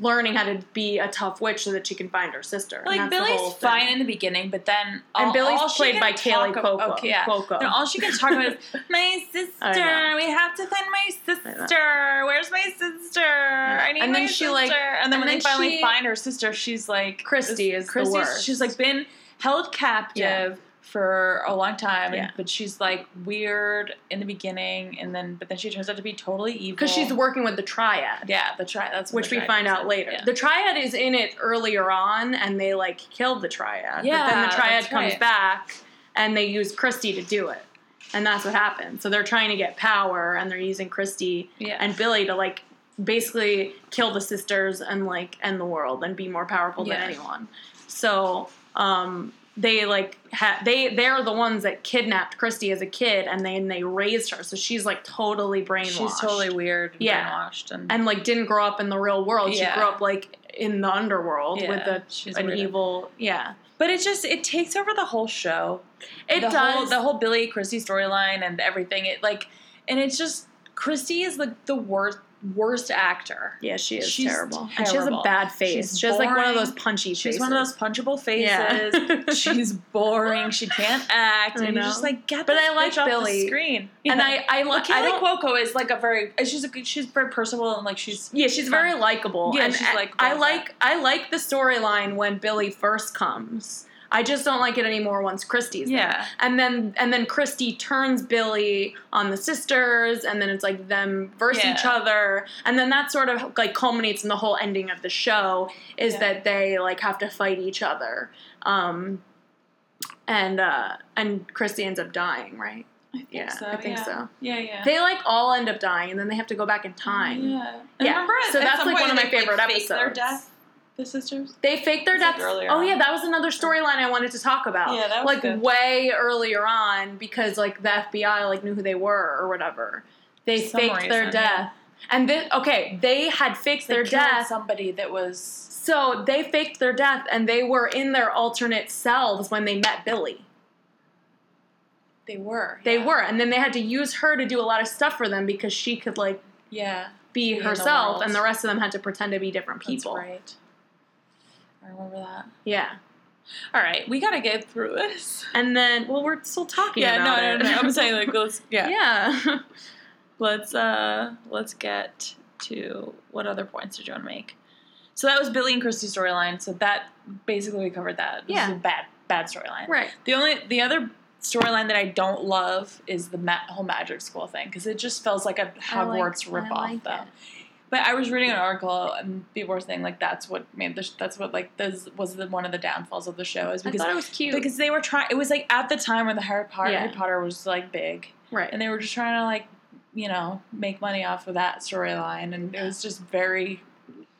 learning how to be a tough witch so that she can find her sister like And that's the whole Billy's fine in the beginning, but then And Billy's all played by Kaley Cuoco. Okay, yeah. Cuoco. And all she can talk about is my sister. We have to find my sister. Where's my sister? I need And my then she, sister. like- and then and when then they finally she- find her sister, she's like Christy is worst. She's like been held captive. Yeah. For a long time, Yeah. but she's like weird in the beginning, and then but then she turns out to be totally evil. because she's working with the triad yeah, the triad. That's which we find out later. Yeah. The triad is in it earlier on, and they like killed the triad. but then the triad comes right. back, and they use Christy to do it, and that's what happened. So they're trying to get power, and they're using Christy Yeah. and Billy to like basically kill the sisters and like end the world and be more powerful Yeah. than anyone. So um, they like ha- they they're the ones that kidnapped Christy as a kid, and then they raised her. So she's like totally brainwashed. She's totally weird, and Yeah. brainwashed, and, and like didn't grow up in the real world. Yeah. She grew up like in the underworld Yeah, with the she's an weird. evil. Yeah, But it just it takes over the whole show. it the does. whole the whole Billy Christy storyline and everything. It like and it's just Christy is the the worst worst actor. yeah, she is she's terrible. and she has a bad face. She's she has like one of those punchy faces. She's one of those punchable faces. Yeah. She's boring. She can't act. I and you're just like get But this I like Billy. the screen. And. I I look. Kaley. Cuoco is like a very she's a she's very personable and like she's Yeah, she's very likable. Yeah, and she's like I like I like the storyline when Billy first comes. I just don't like it anymore once Christy's there. Yeah. And then and then Christy turns Billy on the sisters, and then it's like them versus Yeah. each other, and then that sort of like culminates in the whole ending of the show is Yeah. that they like have to fight each other. Um, and uh, and Christy ends up dying, right? I think Yeah, so. I think yeah. so. Yeah, yeah. They like all end up dying, and then they have to go back in time. Yeah. Yeah. Remember at- So that's, like, one of my like, favorite Their episodes. Death. The sisters. They faked their It's, like, deaths. earlier oh on. yeah, that was another storyline I wanted to talk about. Yeah, that was like good. way earlier on because like the FBI like knew who they were or whatever. They For some faked their reason, death. And then okay, they had faked They their killed death. Somebody that was. So they faked their death and they were in their alternate selves when they met Billy. They were. They yeah. were. And then they had to use her to do a lot of stuff for them because she could like Yeah. be in the herself world. and the rest of them had to pretend to be different That's people. right. I remember that. Yeah. All right, we gotta get through this. And then well we're still talking Yeah, no, no, it. no. I'm saying like let's yeah. yeah. Let's uh let's get to what other points did you want to make? So that was Billy and Christy's storyline. So that basically we covered that. This Yeah. is a bad bad storyline. right. The only the other storyline that I don't love is the ma- whole magic school thing because it just feels like a Hogwarts I ripoff like though. it. But I was reading an article and people were saying like that's what made this that's what like this was the, one of the downfalls of the show is I because thought it was cute. because they were trying it was like at the time when the Harry Potter Yeah. Harry Potter was like big right. and they were just trying to like you know make money off of that storyline and it was just very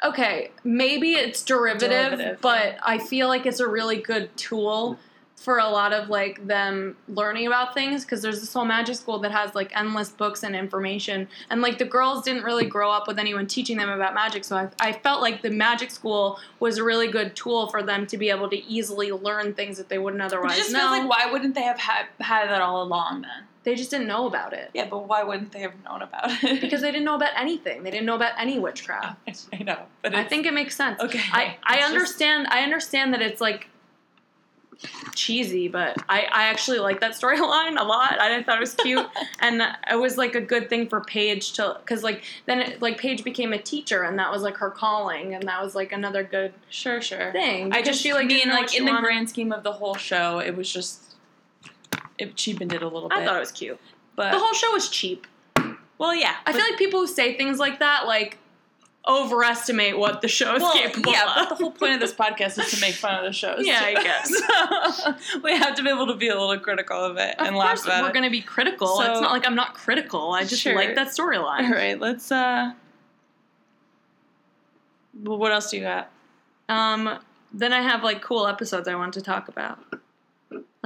okay, maybe it's derivative, Derivative, but. I feel like it's a really good tool for a lot of like them learning about things because there's this whole magic school that has like endless books and information. And like the girls didn't really grow up with anyone teaching them about magic so I, I felt like the magic school was a really good tool for them to be able to easily learn things that they wouldn't it otherwise just know feels like why wouldn't they have had, had that all along then? They just didn't know about it. Yeah but why wouldn't they have known about it? Because they didn't know about anything. They didn't know about any witchcraft. I know but I think it makes sense. Okay, I, I it's just- understand I understand that it's like cheesy, but I, I actually like that storyline a lot. I thought it was cute, and it was like a good thing for Paige to because like then it, like Paige became a teacher, and that was like her calling, and that was like another good sure sure thing. I just feel like mean like in the wanted. grand scheme of the whole show it was just it cheapened it a little bit I thought it was cute. but The whole show was cheap. well yeah I feel like people who say things like that like overestimate what the show is well, capable yeah, of. Yeah, but the whole point of this podcast is to make fun of the shows. Yeah, I guess. We have to be able to be a little critical of it Of and laugh about we're it. going to be critical. So- it's not like I'm not critical. I just Sure. like that storyline. All right, let's. uh Well, what else do you got? Um, then I have like cool episodes I want to talk about,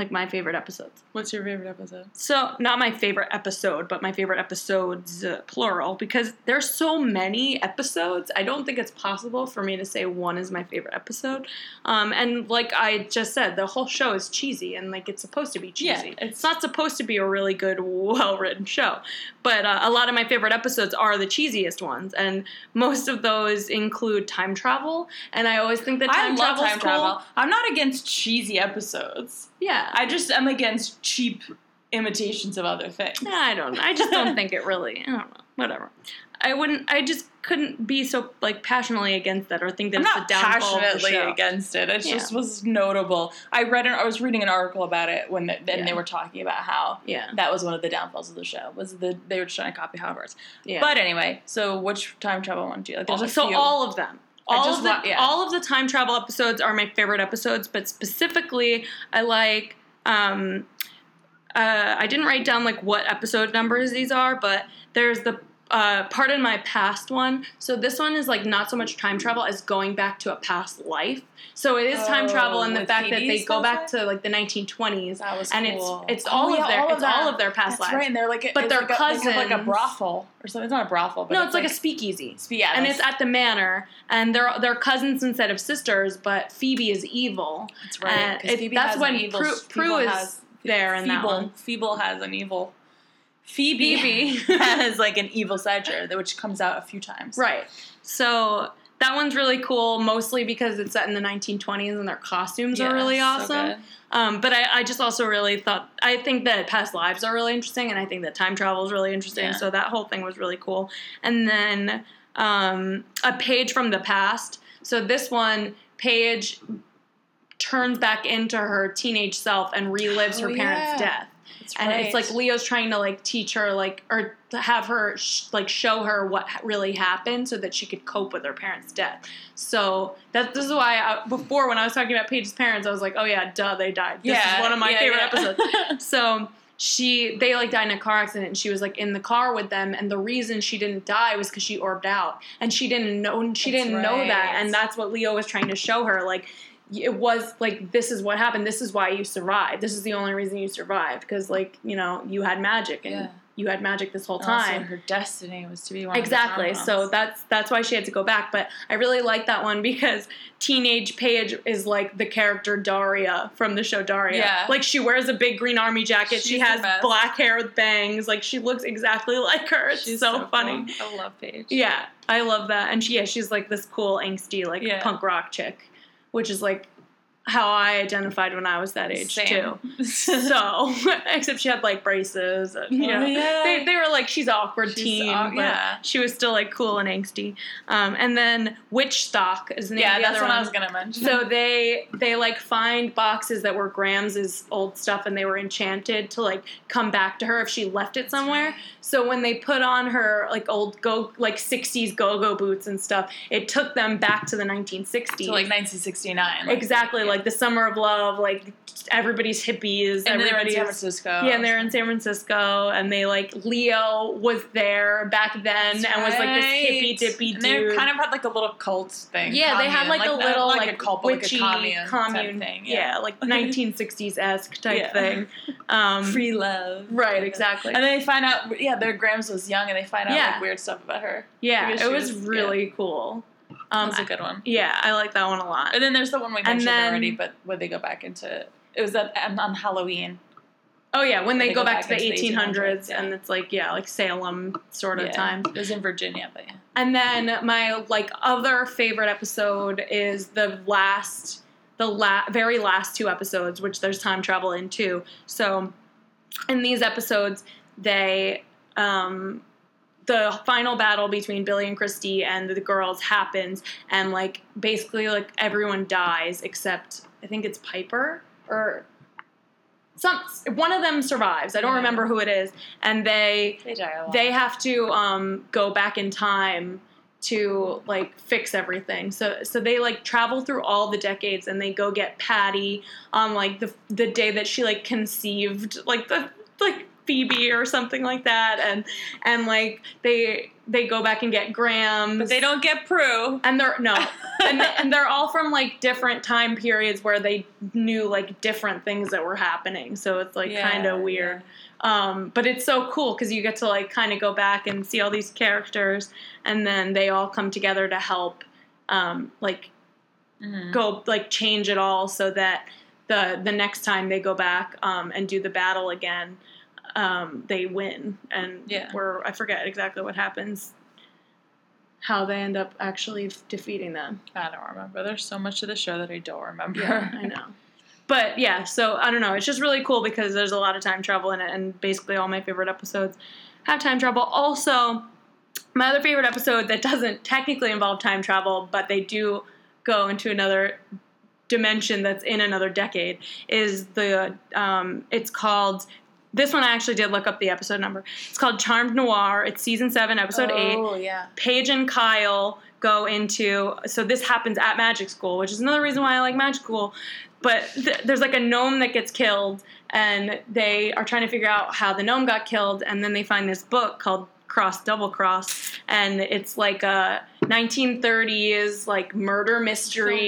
like my favorite episodes. What's your favorite episode? So, not my favorite episode, but my favorite episodes, uh, plural, because there's so many episodes. I don't think it's possible for me to say one is my favorite episode. Um, and like I just said, the whole show is cheesy, and like it's supposed to be cheesy. Yeah, it's, it's- not supposed to be a really good, well written show. But uh, a lot of my favorite episodes are the cheesiest ones, and most of those include time travel. And I always think that time, I love travel time cool. travel. I'm not against cheesy episodes. Yeah, I just am against cheap imitations of other things. I don't. I just don't think it really. I don't know. Whatever. I wouldn't. I just couldn't be so like passionately against that or think that I'm it's not the downfall of the passionately show. against it. It Yeah. just was notable. I read an, I was reading an article about it when the, then Yeah. they were talking about how Yeah. that was one of the downfalls of the show was the they were just trying to copy Hogwarts. Yeah. But anyway, so which time travel one do you like? There's a so few. all of them. I All just of the wa- yeah. all of the time travel episodes are my favorite episodes, but specifically, I like. Um, uh, I didn't write down like what episode numbers these are, but there's the uh, Pardon My Past one. So this one is like not so much time travel as going back to a past life. So it is time Oh, travel and the with fact that they go back to like the 1920s, that was and cool. it's it's Oh, all yeah, of their it's that. all of their past That's lives. right, and they're like, But it's they're like a, they have like a brothel or something. It's not a brothel, but No, it's like, a speakeasy. spe- yeah, and it's at the manor, and they're they're cousins instead of sisters. But Phoebe is evil. That's right. and it- that's when Prue- Prue is has, there in that one. Feeble has an evil. Phoebe, Phoebe. has like an evil side to her, which comes out a few times. Right. So that one's really cool, mostly because it's set in the 1920s and their costumes Yeah, are really awesome. good. um, but I, I just also really thought I think that past lives are really interesting, and I think that time travel is really interesting. Yeah. So that whole thing was really cool. And then um, a Paige from the past. So this one, Paige turns back into her teenage self and relives Oh, her parents' yeah. death. That's and it's like Leo's trying to like teach her like or to have her sh- like show her what really happened so that she could cope with her parents' death. So that this is why I, before when I was talking about Paige's parents, I was like, oh yeah, duh, they died. This yeah, is one of my yeah, favorite yeah. episodes. So she they like died in a car accident and she was like in the car with them and the reason she didn't die was because she orbed out and she didn't know she That's didn't know that and that's what Leo was trying to show her like it was like this is what happened. This is why you survived. This is the only reason you survived because like you know you had magic and Yeah. you had magic this whole And time. her destiny was to be one exactly. so that's that's why she had to go back. But i really like that one because teenage paige is like the character daria from the show daria. Yeah. like she wears a big green army jacket. She She's the has black hair with bangs. Like she looks exactly like her. It's She's so, funny cool. I love Paige. yeah. I love that. And she yeah she's like this cool angsty like Yeah. punk rock chick which is like how i identified when i was that age Same. too so except she had like braces and, you Oh, know yeah. they, they were like she's awkward She's teen aw- but yeah. she was still like cool and angsty um, and then Witchstock is the name yeah, of the that's other what one I was gonna mention. so they they like find boxes that were Grams's old stuff and they were enchanted to like come back to her if she left it somewhere. So when they put on her like old go like 60s go-go boots and stuff, it took them back to the 1960s. to like 1969. like- exactly, yeah. like the summer of love, like everybody's hippies, and they were in San Francisco. yeah, and they're in San Francisco, and they like Leo was there back then, That's and was like this hippy dippy dude. they kind of had like a little cult thing. Yeah, they had commune, like, a little like, like, a cult, witchy like a commune, commune thing. Yeah, like 1960s esque type Yeah. thing. Um, free love. right, exactly. And then they find out, yeah, their Grams was young, and they find out Yeah. like weird stuff about her. yeah, it was was- really cool. Um, That's a good one. yeah, I like that one a lot. And then there's the one we mentioned then- already, but where they go back into it was that on, on Halloween. Oh yeah, when they, They go, go back, back to the 1800s, 1800s, yeah. and it's like yeah, like Salem sort of Yeah. time. It was in Virginia, but yeah. And then my like other favorite episode is the last, the la- very last two episodes, which there's time travel in too. So, in these episodes, they um, the final battle between Billy and Christy and the girls happens, and like basically like everyone dies except I think it's Piper or. Some one of them survives. I don't Yeah. remember who it is, and they They die a lot. they have to um, go back in time to like fix everything. So so they like travel through all the decades and they go get Patty on like the the day that she like conceived like the like Phoebe or something like that, and and like they they go back and get Graham, But they don't get Prue. and they're no, and and they're all from like different time periods where they knew like different things that were happening. So it's like Yeah, kind of weird. Um, but it's so cool because you get to like kind of go back and see all these characters, and then they all come together to help, um, like Mhm. go like change it all so that the the next time they go back um, and do the battle again, um, they win. And Yeah. where I forget exactly what happens, how they end up actually defeating them. I don't remember. There's so much to the show that I don't remember. Yeah, I know. But yeah, so I don't know. It's just really cool because there's a lot of time travel in it, and basically all my favorite episodes have time travel. Also, my other favorite episode that doesn't technically involve time travel, but they do go into another dimension that's in another decade is the um, it's called this one I actually did look up the episode number. It's called Charmed Noir. It's season seven, episode oh, eight. Oh yeah. Paige and Kyle go into so this happens at magic school, which is another reason why I like magic school. But th- there's like a gnome that gets killed, and they are trying to figure out how the gnome got killed, and then they find this book called Cross Double Cross, and it's like a 1930s like murder mystery.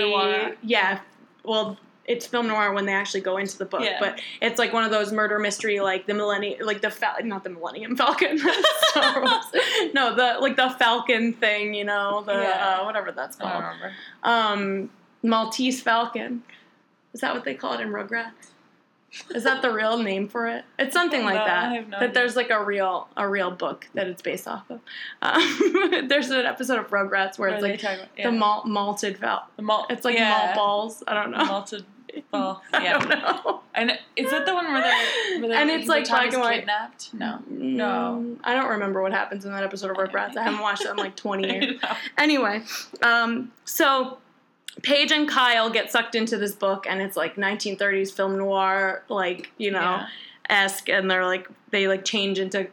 Yeah, well. It's film noir when they actually go into the book, Yeah. but it's like one of those murder mystery, like the millennium, like the Fal- not the Millennium Falcon, no, the like the Falcon thing, you know, the Yeah. uh, whatever that's I don't called, remember. um, Maltese Falcon. Is that what they call it in Rugrats? Is that the real name for it? It's something like that. I have no that idea. there's like a real a real book that it's based off of. Um, there's an episode of Rugrats where What it's like about? the malt, malted val. The malt. It's like yeah. malt balls. I don't know. Malted I Yeah. don't know. And is that the one where they're, where they're And it's, like, black and white. kidnapped? No. No. Mm, I don't remember what happens in that episode of Rugrats. I haven't watched it in like 20 years. Anyway, um, so Paige and Kyle get sucked into this book, and it's like 1930s film noir, like you know, Yeah. esque, and they're like they like change into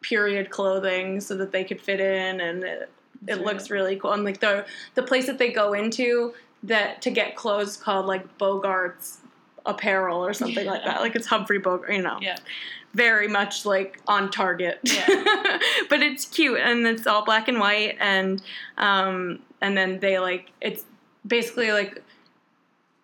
period clothing so that they could fit in, and it, it looks really- really cool. And like the the place that they go into that to get clothes called like Bogart's apparel or something like that. Like it's Humphrey Bogart, you know Yeah. very much like on target. Yeah. but it's cute and it's all black and white and um and then they like it's basically like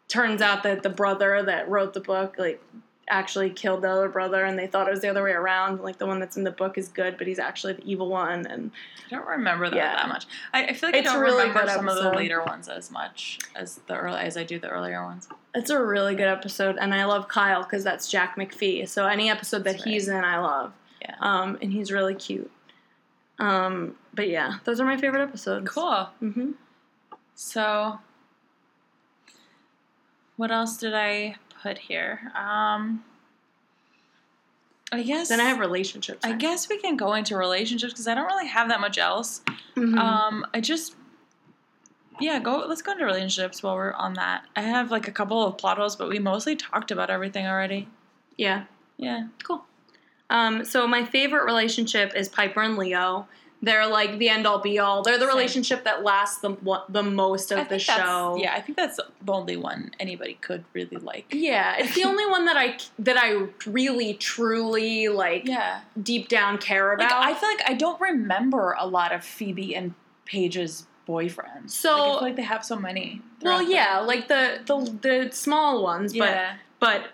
turns out that the brother that wrote the book like actually killed the other brother and they thought it was the other way around like the one that's in the book is good but he's actually the evil one and I don't remember that Yeah. that much. I, I feel like It's I don't really remember some of the later ones as much as the early as I do the earlier ones. it's a really good episode and i love kyle because that's jack mcphee so any episode that That's he's in i love Yeah. um and he's really cute um but yeah those are my favorite episodes Cool. hmm So, what else did I put here? Um, I guess. Then I have relationships. I guess we can go into relationships because I don't really have that much else. Mhm. Um, I just. Yeah, go. Let's go into relationships while we're on that. I have like a couple of plot holes, but we mostly talked about everything already. yeah, Yeah. cool. Um, so my favorite relationship is Piper and Leo. They're like the end all be all. They're the Same. relationship that lasts the the most of I the show. Yeah, I think that's the only one anybody could really like. Yeah, it's the only one that I that I really truly like Yeah. deep down care Like about. I feel like I don't remember a lot of Phoebe and Paige's boyfriends. So- like, I feel like they have so many. well, yeah, like the the the small ones, the- but yeah, but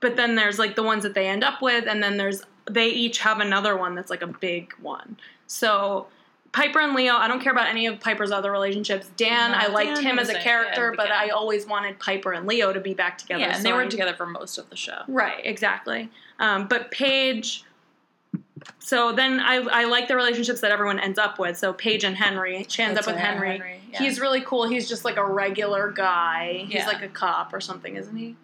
but then there's like the ones that they end up with and then there's they each have another one that's like a big one so piper and leo i don't care about any of piper's other relationships dan No, i liked Dan him as a character but i always wanted piper and leo to be back together yeah, and so they were I- together for most of the show. right exactly um, but paige so then I, I like the relationships that everyone ends up with. So Paige and Henry. She ends That's up with Henry. Henry, yeah. He's really cool. He's just like a regular guy. He's Yeah. like a cop or something, isn't he?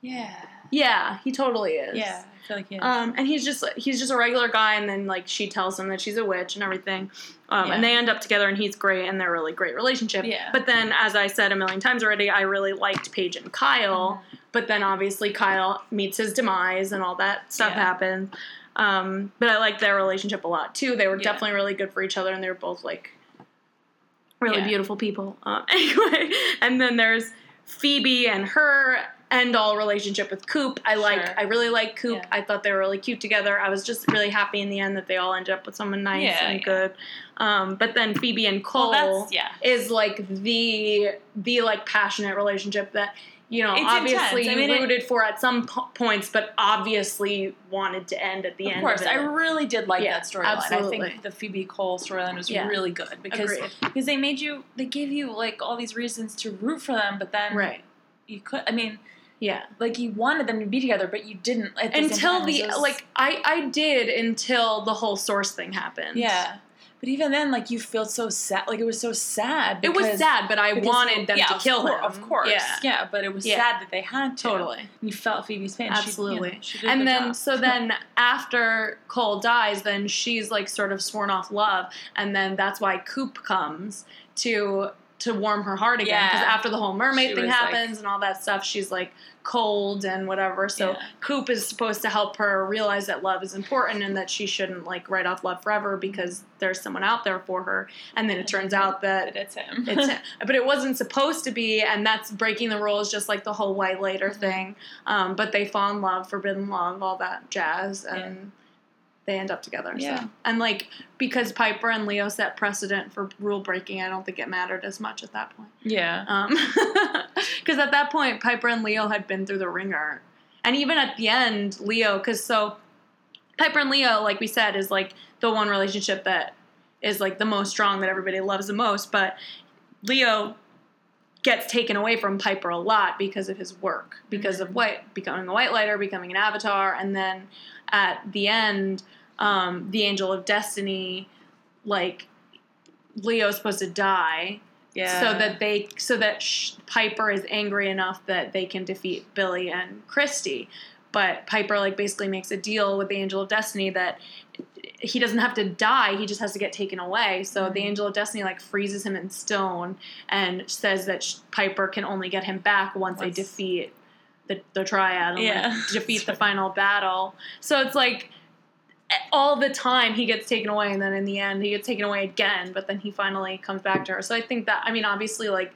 Yeah, Yeah, he totally is. yeah, I feel like he is. Um, and he's just he's just a regular guy, and then like she tells him that she's a witch and everything, um, Yeah. and they end up together, and he's great, and they're a really great relationship. Yeah. But then, as I said a million times already, I really liked Paige and Kyle, Mm-hmm. but then obviously Kyle meets his demise, and all that stuff Yeah. happens. Um, but I liked their relationship a lot too. They were Yeah. definitely really good for each other, and they were both like really Yeah. beautiful people. Uh, anyway, and then there's Phoebe and her end all relationship with Coop. I like Sure. I really like Coop. Yeah. I thought they were really cute together. I was just really happy in the end that they all ended up with someone nice Yeah, and yeah. good. Um, but then Phoebe and Cole Well, is like the the like passionate relationship that you know It's obviously. I you mean, it- rooted for at some po- points, but obviously wanted to end at the Of end. Of course, I really did like that storyline. I think the Phoebe Cole storyline was really good because Agreed. because they made you they gave you like all these reasons to root for them, but then right. you could. I mean, Yeah. like you wanted them to be together, but you didn't the Until time. the was- like I I did until the whole source thing happened. yeah. But even then, like you felt so sad. Like it was so sad. It was sad, but I wanted them yeah, to kill him. Of course, Yeah. yeah. But it was Yeah. sad that they had to. Totally. You felt Phoebe's pain. She- you know, Absolutely. and then job. so then after Cole dies, then she's like sort of sworn off love, and then that's why Coop comes to to warm her heart again because Yeah. after the whole mermaid She thing was, like- happens and all that stuff, she's like cold and whatever. So Yeah. Coop is supposed to help her realize that love is important and that she shouldn't like write off love forever because there's someone out there for her. And then it turns out that it's him. it's but it wasn't supposed to be and that's breaking the rules just like the whole white lighter Mm-hmm. thing um, but they fall in love forbidden love all that jazz and they end up together Yeah. so. and like because piper and leo set precedent for rule breaking i don't think it mattered as much at that point yeah. um because at that point piper and leo had been through the ringer and even at the end leo because so piper and leo like we said is like the one relationship that is like the most strong that everybody loves the most but leo gets taken away from piper a lot because of his work because of white becoming a white lighter becoming an avatar and then at the end um, the angel of destiny like leo's supposed to die Yeah. so that they so that Sh- Piper is angry enough that they can defeat Billy and Christy. But Piper like basically makes a deal with the Angel of Destiny that he doesn't have to die; he just has to get taken away. So the Mhm. Angel of Destiny like freezes him in stone and says that Sh- Piper can only get him back once they defeat the the Triad and Yeah. like, defeat the final battle. So it's like all the time he gets taken away and then in the end he gets taken away again but then he finally comes back to her so i think that i mean obviously like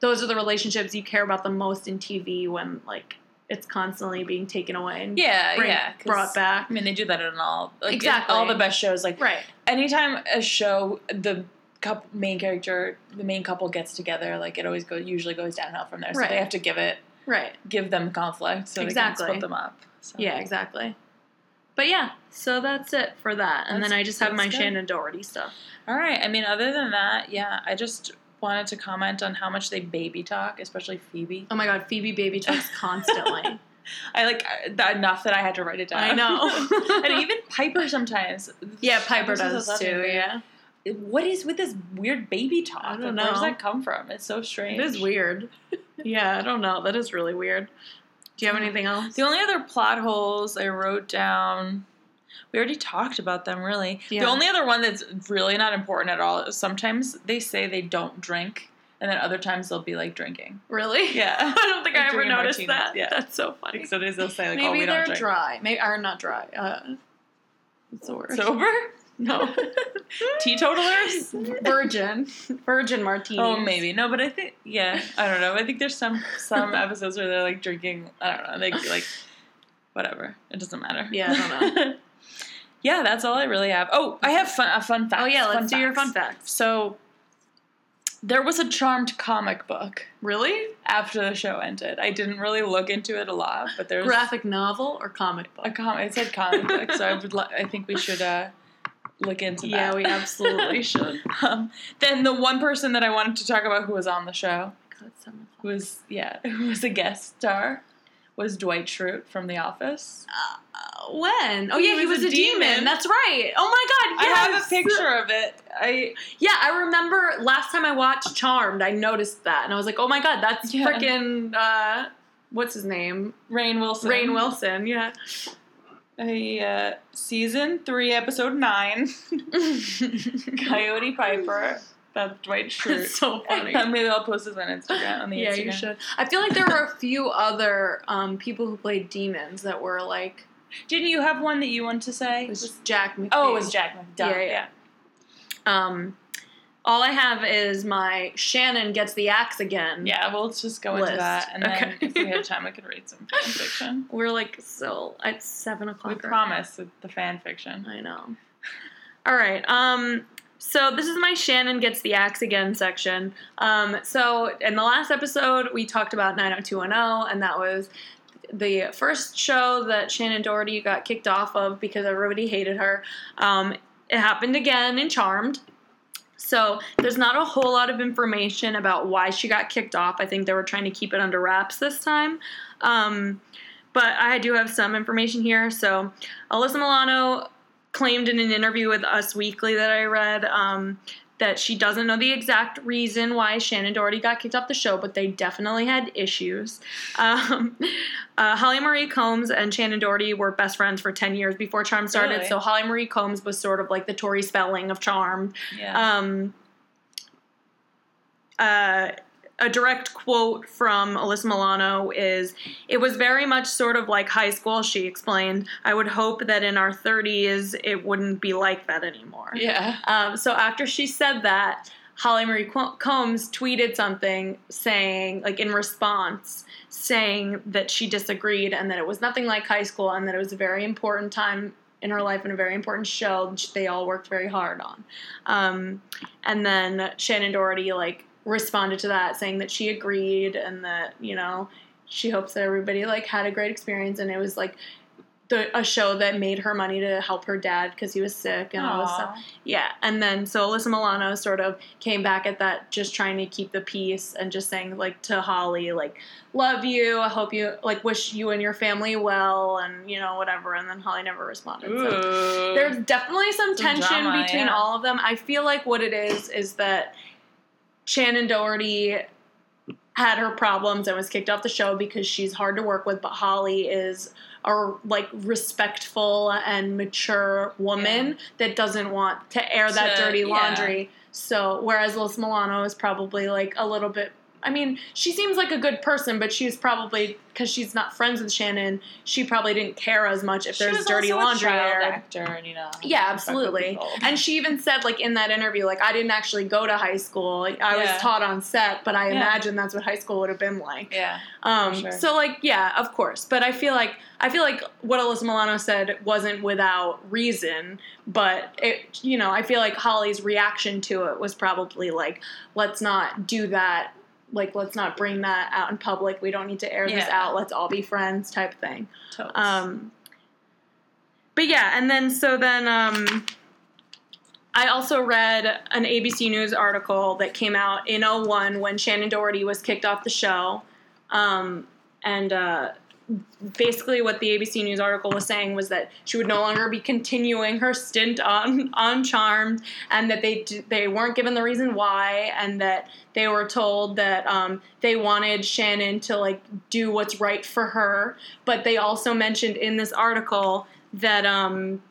those are the relationships you care about the most in tv when like it's constantly being taken away and yeah, bring- yeah. brought back I mean, they do that in all like, Exactly. all the best shows. Like right anytime a show the couple, main character, the main couple gets together, like it always goes usually goes downhill from there. So Right. they have to give it right give them conflict so they Exactly. can split them up. So. yeah exactly but yeah so that's it for that and then i just have my good. shannen doherty stuff All right. I mean, other than that, yeah, I just wanted to comment on how much they baby talk, especially Phoebe. oh my god phoebe baby talks constantly I like uh, that enough that I had to write it down. i know and even Piper sometimes. yeah piper Episodes does too yeah What is with this weird baby talk? I don't Like, Where does that come from? It's so strange. it is weird yeah i don't know that is really weird do you have anything else The only other plot holes I wrote down, we already talked about them really. Yeah. The only other one that's really not important at all is sometimes they say they don't drink, and then other times they'll be like drinking. Really? Yeah. I don't think I ever noticed martinis, that. yeah. That's so funny. Like sometimes they'll say like, Maybe "Oh, we don't drink." Maybe they're dry. Maybe or not dry. Uh, what's? Sober? no. Teetotalers? Virgin. Virgin martini. Oh, maybe no, but I think yeah, I don't know. I think there's some some episodes where they're like drinking. I don't know. They like whatever. It doesn't matter. Yeah, I don't know. Yeah, that's all I really have. Oh, I have fun a fun fact. Oh yeah, let's fun do your fun facts. So there was a Charmed comic book Really? after the show ended. I didn't really look into it a lot, but there's Graphic novel or comic book? a comic. It said comic book, so I would. Li- I think we should uh, look into that. yeah, we absolutely should. Um, then the one person that I wanted to talk about who was on the show, God, was yeah, who was a guest star, was Dwight Schrute from The Office. Uh, when? Oh yeah, he was was a demon. demon. That's right. Oh my God. I have a picture of it. I Yeah, I remember last time I watched Charmed, I noticed that, and I was like, "Oh my god, that's Yeah. freaking uh, what's his name? Rainn Wilson. Rainn Wilson." Yeah. A uh, season three, episode nine. Coyote Piper. That's Dwight Schrute. It's so funny. Maybe I'll post this on Instagram. On the yeah, Instagram. you should. I feel like there are a few other um, people who played demons that were like Didn't you have one that you wanted to say? it was Jack McPhee. oh, it was Jack. Duh, Yeah, yeah. Um, all I have is my Shannen gets the axe again. Yeah, well, let's just go into that, and then Okay. if we have time, we could read some fan fiction. We're like still at seven We o'clock. right promise with the fan fiction. I know. All right. Um. So this is my Shannen gets the axe again section. Um. So in the last episode, we talked about 90210, and that was the first show that Shannen Doherty got kicked off of because everybody hated her. Um. It happened again in Charmed. So there's not a whole lot of information about why she got kicked off. I think they were trying to keep it under wraps this time. Um, but I do have some information here. So Alyssa Milano claimed in an interview with Us Weekly that I read um, that she doesn't know the exact reason why Shannen Doherty got kicked off the show, but they definitely had issues. Um, uh, Holly Marie Combs and Shannen Doherty were best friends for 10 years before Charm started. Really? So Holly Marie Combs was sort of like the Tori Spelling of Charm. Yeah. Um, uh, a direct quote from Alyssa Milano is It was very much sort of like high school, she explained. I would hope that in our 30s it wouldn't be like that anymore. yeah. Um, so after she said that, Holly Marie Combs tweeted something saying, like in response, saying that she disagreed and that it was nothing like high school and that it was a very important time in her life and a very important show that they all worked very hard on. Um, and then Shannon Doherty like responded to that saying that she agreed and that you know she hopes that everybody like had a great experience and it was like the, a show that made her money to help her dad because he was sick and all this stuff. Yeah, and then so Alyssa Milano sort of came back at that, just trying to keep the peace and just saying like to Holly, like, "Love you. I hope you like wish you and your family well, and you know whatever." And then Holly never responded. So there's definitely some, Some tension drama, between yeah. all of them. I feel like what it is is that Shannen Doherty had her problems and was kicked off the show because she's hard to work with, but Holly is a like respectful and mature woman that doesn't want to air that To- dirty yeah. laundry. So whereas Liz Milano is probably like a little bit I mean, she seems like a good person, but she's probably because she's not friends with Shannen. She probably didn't care as much if She there's dirty laundry aired. actor, and you know. Yeah, absolutely. And she even said, like in that interview, like I didn't actually go to high school. I Yeah. was taught on set, but I Yeah. imagine that's what high school would have been like. yeah. Um, sure. So like, yeah, of course. But I feel like I feel like what Alyssa Milano said wasn't without reason. But it, you know, I feel like Holly's reaction to it was probably like, let's not do that. Like, let's not bring that out in public. We don't need to air this out. Let's all be friends, type thing. Totes. Um, but yeah, and then so then um, I also read an ABC News article that came out in 01 when Shannen Doherty was kicked off the show. Um, and uh, basically, what the ABC News article was saying was that she would no longer be continuing her stint on on Charmed, and that they they weren't given the reason why, and that they were told that um, they wanted Shannen to like do what's right for her. But they also mentioned in this article that um,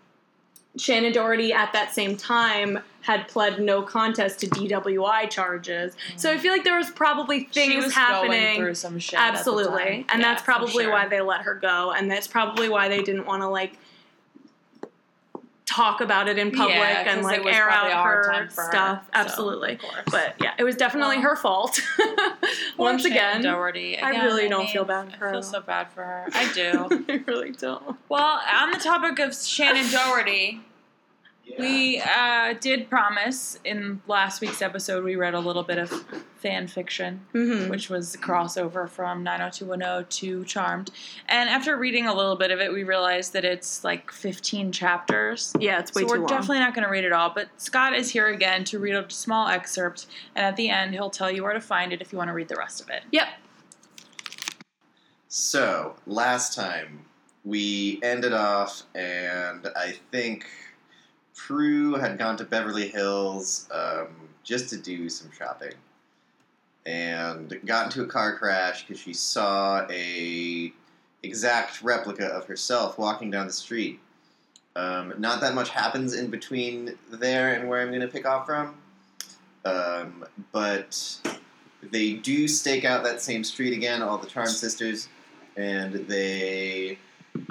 Shannen Doherty at that same time had pled no contest to DWI charges. So I feel like there was probably things she was happening. going through some shit. Absolutely. And Yeah, that's probably sure. why they let her go. And that's probably why they didn't want to like talk about it in public Yeah, and like air out her her, stuff. so, Absolutely. of. But yeah, it was definitely Well, her fault. Once again. Doherty. I really don't mean, feel bad for her. I feel so bad for her. I do. I really don't. well, on the topic of Shannen Doherty, we uh, did promise in last week's episode we read a little bit of fan fiction, Mhm. which was a crossover from 90210 to Charmed. And after reading a little bit of it, we realized that it's like 15 chapters. Yeah, it's way so too long. So we're definitely not going to read it all, but Scott is here again to read a small excerpt, and at the end he'll tell you where to find it if you want to read the rest of it. Yep. So, last time we ended off, and I think Prue had gone to Beverly Hills um, just to do some shopping. And got into a car crash because she saw a exact replica of herself walking down the street. Um, not that much happens in between there and where I'm going to pick off from. Um, but they do stake out that same street again, all the Charm sisters, and they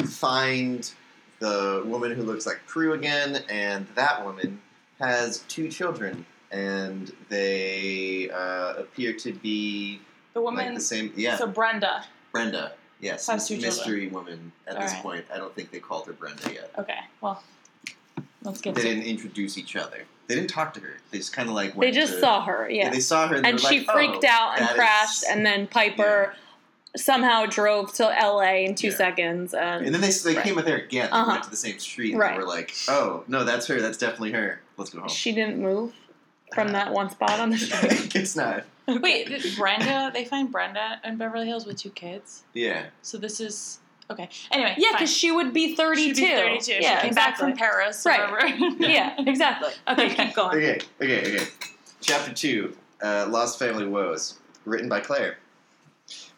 find the woman who looks like Prue again, and that woman has two children and they uh, appear to be The like woman. the same. Yeah, So Brenda. Brenda. Yes, Has two mystery woman. At this Alright. point, I don't think they called her Brenda yet. Okay. Well, let's get They didn't introduce each other. They didn't talk to her. They just kind of like They just to- saw her, yeah. They saw her and, and she like, freaked "Oh, out and crashed, is-" and then Piper somehow drove to LA in two Yeah. seconds. And, And then they, they Right. came with her again. They Uh-huh. went to the same street. And Right. they were like, oh, no, that's her. That's definitely her. Let's go home. she didn't move from that one spot on the I street. guess not. Wait, did Brenda. They find Brenda in Beverly Hills with two kids. Yeah. So this is okay. Anyway, yeah, because she would be 32. She'd be 32. Yeah, she came back exactly. from Paris. Right. Or. Yeah, exactly. Okay, Okay. keep going. Okay, okay, okay. Chapter 2 uh, Lost Family Woes. Written by Claire.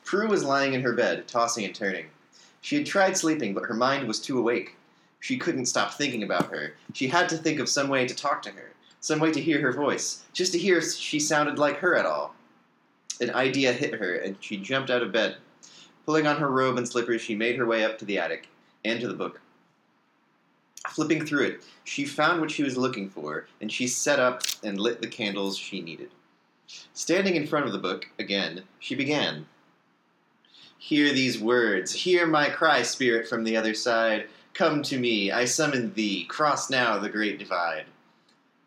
Prue was lying in her bed, tossing and turning. She had tried sleeping, but her mind was too awake. She couldn't stop thinking about her. She had to think of some way to talk to her, some way to hear her voice, just to hear if she sounded like her at all. An idea hit her, and she jumped out of bed. Pulling on her robe and slippers, she made her way up to the attic and to the book. Flipping through it, she found what she was looking for, and she set up and lit the candles she needed. Standing in front of the book, again, she began. Hear these words. Hear my cry, spirit from the other side. Come to me, I summon thee. Cross now the great divide.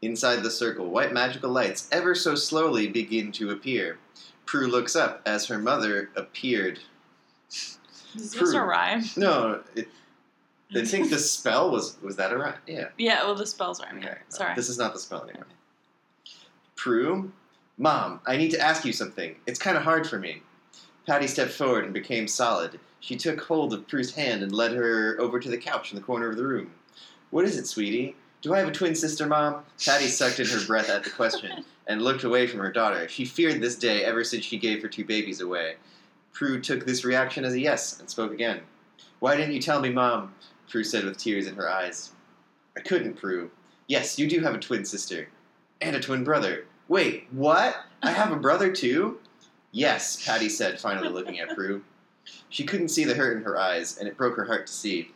Inside the circle, white magical lights ever so slowly begin to appear. Prue looks up as her mother appeared. Is this supposed to Prue. rhyme? No, it, I think the spell was was that a rhyme? Yeah. Yeah. Well, the spells rhyme. Okay. Sorry. This is not the spell anymore. Prue, Mom, I need to ask you something. It's kind of hard for me. Patty stepped forward and became solid. She took hold of Prue's hand and led her over to the couch in the corner of the room. What is it, sweetie? Do I have a twin sister, Mom? Patty sucked in her breath at the question and looked away from her daughter. She feared this day ever since she gave her two babies away. Prue took this reaction as a yes and spoke again. Why didn't you tell me, Mom? Prue said with tears in her eyes. I couldn't, Prue. Yes, you do have a twin sister. And a twin brother. Wait, what? I have a brother too? Yes, Patty said, finally looking at Prue. She couldn't see the hurt in her eyes, and it broke her heart to see.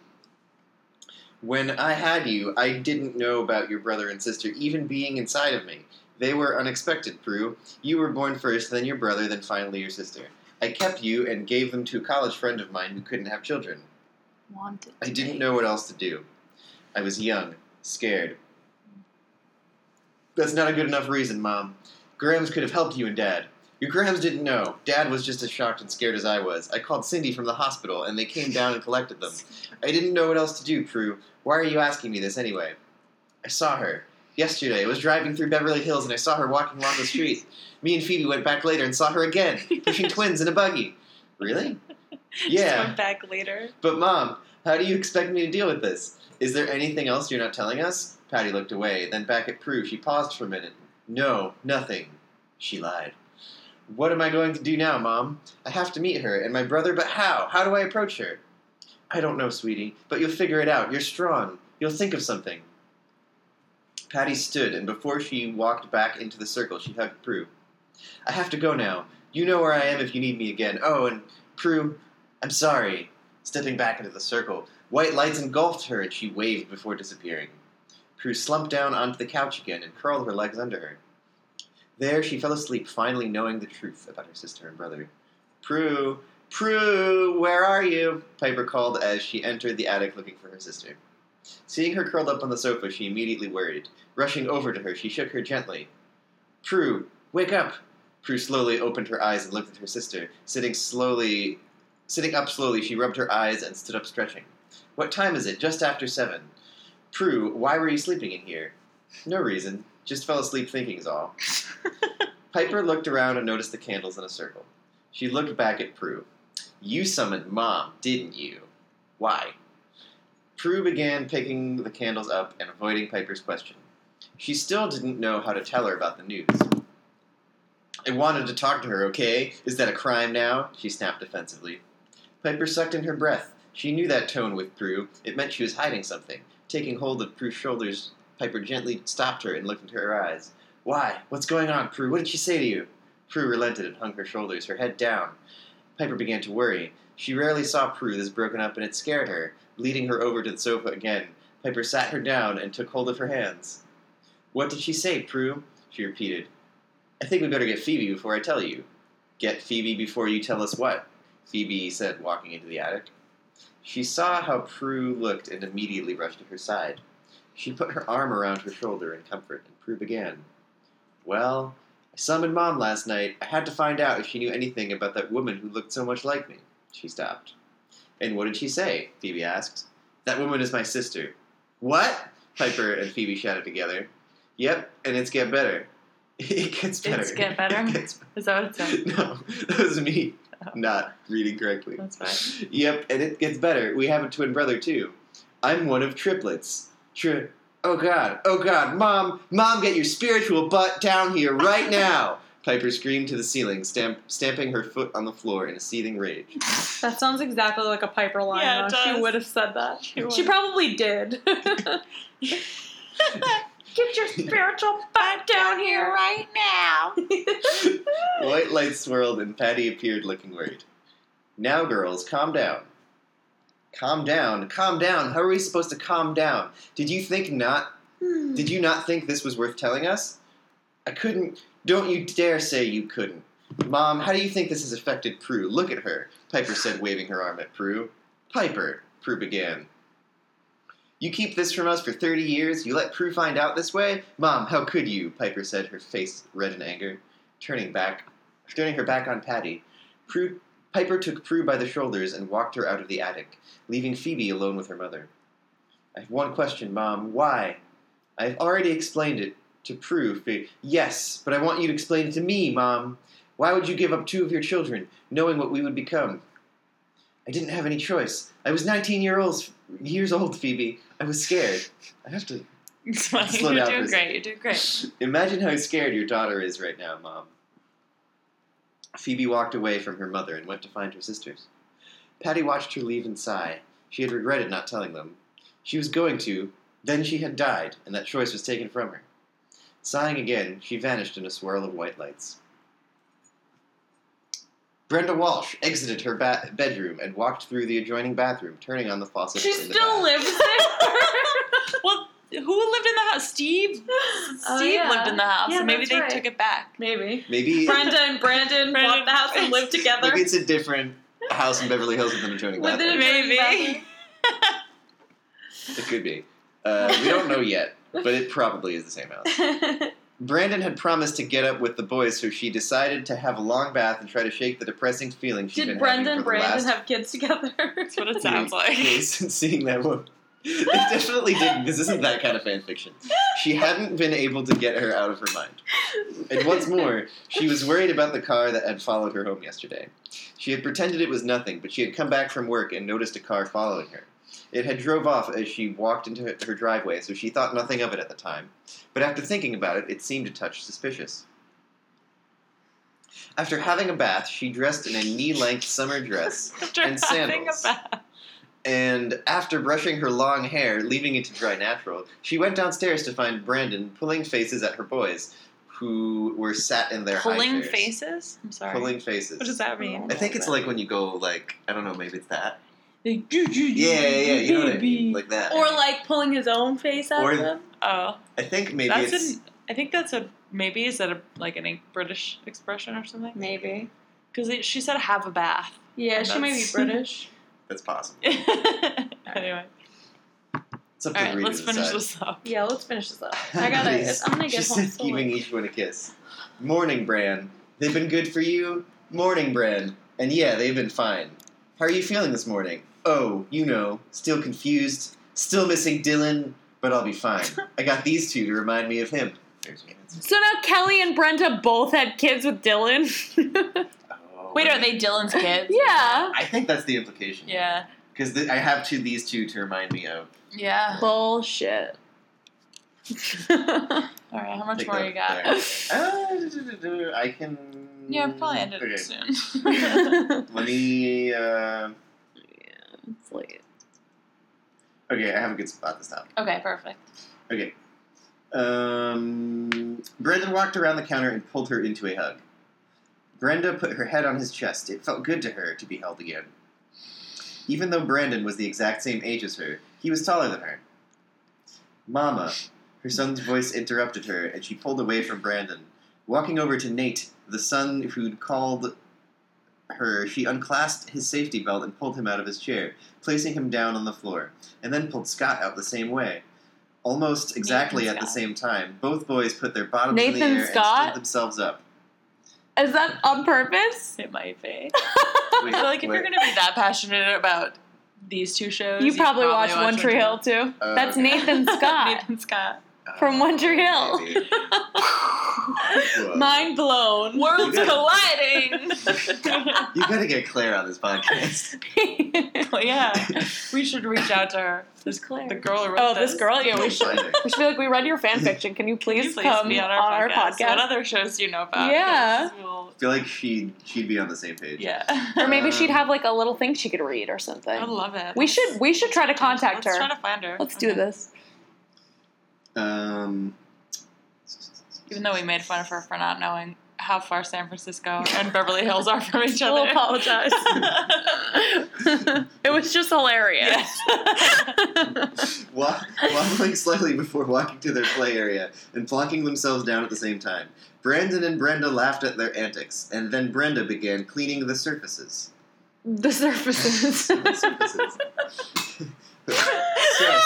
When I had you, I didn't know about your brother and sister even being inside of me. They were unexpected, Prue. You were born first, then your brother, then finally your sister. I kept you and gave them to a college friend of mine who couldn't have children. Wanted. I didn't know what else to do. I was young, scared. That's not a good enough reason, Mom. Grams could have helped you and Dad. Your Grams didn't know. Dad was just as shocked and scared as I was. I called Cindy from the hospital, and they came down and collected them. I didn't know what else to do, Prue. Why are you asking me this anyway? I saw her. Yesterday, I was driving through Beverly Hills, and I saw her walking along the street. Me and Phoebe went back later and saw her again, pushing twins in a buggy. Really? Just Yeah. went back later. But mom, how do you expect me to deal with this? Is there anything else you're not telling us? Patty looked away, then back at Prue. She paused for a minute. No, nothing. She lied. What am I going to do now, Mom? I have to meet her and my brother, but how? How do I approach her? I don't know, sweetie, but you'll figure it out. You're strong. You'll think of something. Patty stood, and before she walked back into the circle, she hugged Prue. I have to go now. You know where I am if you need me again. Oh, and Prue, I'm sorry. Stepping back into the circle, white lights engulfed her, and she waved before disappearing. Prue slumped down onto the couch again and curled her legs under her. There she fell asleep, finally knowing the truth about her sister and brother. Prue, Prue, where are you? Piper called as she entered the attic looking for her sister. Seeing her curled up on the sofa, she immediately worried. Rushing over to her, she shook her gently. Prue, wake up! Prue slowly opened her eyes and looked at her sister. Sitting slowly, sitting up slowly, she rubbed her eyes and stood up stretching. What time is it? Just after seven. Prue, why were you sleeping in here? No reason. Just fell asleep thinking is all. Piper looked around and noticed the candles in a circle. She looked back at Prue. You summoned Mom, didn't you? Why? Prue began picking the candles up and avoiding Piper's question. She still didn't know how to tell her about the news. I wanted to talk to her, okay? Is that a crime now? She snapped defensively. Piper sucked in her breath. She knew that tone with Prue. It meant she was hiding something. Taking hold of Prue's shoulders, Piper gently stopped her and looked into her eyes. Why? What's going on, Prue? What did she say to you? Prue relented and hung her shoulders, her head down. Piper began to worry. She rarely saw Prue this broken up, and it scared her. Leading her over to the sofa again, Piper sat her down and took hold of her hands. What did she say, Prue? She repeated. I think we better get Phoebe before I tell you. Get Phoebe before you tell us what? Phoebe said, walking into the attic. She saw how Prue looked and immediately rushed to her side. She put her arm around her shoulder in comfort, and Prue began. Well, I summoned Mom last night. I had to find out if she knew anything about that woman who looked so much like me. She stopped. And what did she say? Phoebe asked. That woman is my sister. What? Piper and Phoebe shouted together. Yep, and it's get better. It gets better. It's get better? It gets Is that what it said? no, that was me Oh. not reading correctly. That's fine. Yep, and it gets better. We have a twin brother too. I'm one of triplets. Tri- oh god, oh god, mom, mom, get your spiritual butt down here right now! Piper screamed to the ceiling, stamp- stamping her foot on the floor in a seething rage. That sounds exactly like a Piper line. Yeah, it though. She would have said that. She She, probably did. Get your spiritual butt down here right now. White lights swirled and Patty appeared looking worried. Now, girls, calm down. Calm down, calm down. How are we supposed to calm down? Did you think not hmm. Did you not think this was worth telling us? I couldn't. Don't you dare say you couldn't. Mom, how do you think this has affected Prue? Look at her, Piper said, waving her arm at Prue. Piper, Prue began. You keep this from us for 30 years? You let Prue find out this way? Mom, how could you? Piper said, her face red in anger. Turning back, turning her back on Patty, Prue, Piper took Prue by the shoulders and walked her out of the attic, leaving Phoebe alone with her mother. I have one question, Mom. Why? I've already explained it to Prue. Yes, but I want you to explain it to me, Mom. Why would you give up two of your children, knowing what we would become? I didn't have any choice. I was 19 year old, years old, Phoebe. I was scared. I have to fine. You're doing great. You're doing great. imagine how scared your daughter is right now, Mom. Phoebe walked away from her mother and went to find her sisters. Patty watched her leave and sigh. She had regretted not telling them. She was going to, then she had died, and that choice was taken from her. Sighing again, she vanished in a swirl of white lights. Brenda Walsh exited her ba- bedroom and walked through the adjoining bathroom, turning on the faucet. she still bath. lives there. well, who lived in the house? Steve. Steve Oh, yeah. lived in the house, Yeah, so maybe they right. took it back. Maybe. Maybe Brenda and Brandon, Brandon- bought the house and lived together. maybe it's a different house in Beverly Hills with an adjoining With bathroom. Maybe. It could be. Uh, we don't know yet, but it probably is the same house. Brandon had promised to get up with the boys, so she decided to have a long bath and try to shake the depressing feeling she'd Did been Brenda having and for the Brandon last have kids together? That's what it sounds like. since seeing that woman. It definitely didn't. This isn't that kind of fan fiction. She hadn't been able to get her out of her mind. And what's more, she was worried about the car that had followed her home yesterday. She had pretended it was nothing, but she had come back from work and noticed a car following her. It had drove off as she walked into her, driveway, so she thought nothing of it at the time. But after thinking about it, it seemed a touch suspicious. After having a bath, she dressed in a knee-length summer dress After And having a sandals. Bath. and after brushing her long hair, leaving it to dry natural, she went downstairs to find Brandon pulling faces at her boys, who were sat in their high Pulling chairs. faces? I'm sorry. Pulling faces. What does that mean? I think it's like when you go like I don't know, maybe it's that. Like, Yeah, yeah, yeah. You know what I mean, like that. or like pulling his own face out of them? Oh, I think maybe that's it's an. I think that's a maybe is that a like an British expression or something? Maybe. Because she said have a bath. Yeah, she might be British. that's possible. anyway, It's up all to right, the reader let's finish decide. this up. yeah, let's finish this up. I gotta. Nice. I'm gonna She get home. said, so giving each one a kiss. Morning, Bran. They've been good for you? Morning, Bran. And yeah, they've been fine. How are you feeling this morning? Oh, you know, still confused, still missing Dylan, but I'll be fine. I got these two to remind me of him. There's your answer. So now Kelly and Brenda both had kids with Dylan. Wait, are they Dylan's kids? yeah. I think that's the implication. Yeah. Because th- I have two these two to remind me of. Yeah. Bullshit. All right, how much Pick more you got? Uh, I can. Yeah, probably ended okay. it soon. Let me. Uh, it's late. okay, I have a good spot this time. okay, perfect. Okay. Um, Brandon walked around the counter and pulled her into a hug. Brenda put her head on his chest. It felt good to her to be held again. Even though Brandon was the exact same age as her, he was taller than her. Mama. Her son's voice interrupted her, and she pulled away from Brandon. Walking over to Nate, the son who'd called her, she unclasped his safety belt and pulled him out of his chair, placing him down on the floor, and then pulled Scott out the same way. Almost exactly at the same time, both boys put their bottoms in the air Scott? and stood themselves up. Is that on purpose? It might be. Wait, I feel like if wait. you're gonna be that passionate about these two shows, You probably watched watch One Tree Hill too. Oh, That's okay. Nathan Scott Nathan Scott. From One Tree Hill. Mind blown. Worlds colliding. You gotta get Claire on this podcast. Well, yeah, we should reach out to her. Who's Claire? The girl who wrote Oh, this girl? Yeah, we should. find. We should be like, we read your fan fiction. Can you Can you please, come be on our, podcast? What other shows do you know about? Yeah. 'Cause We'll, I feel like she'd she'd be on the same page. yeah. Or maybe Um, she'd have like a little thing she could read or something. I love it. We should we should try to contact Let's her. try to find her. Let's do this. Um. Even though we made fun of her for not knowing how far San Francisco and Beverly Hills are from each We'll other. apologize. it was just hilarious. yes. Wa- waddling slightly before walking to their play area and plonking themselves down at the same time. Brandon and Brenda laughed at their antics, and then Brenda began cleaning the surfaces. The surfaces. The surfaces. So,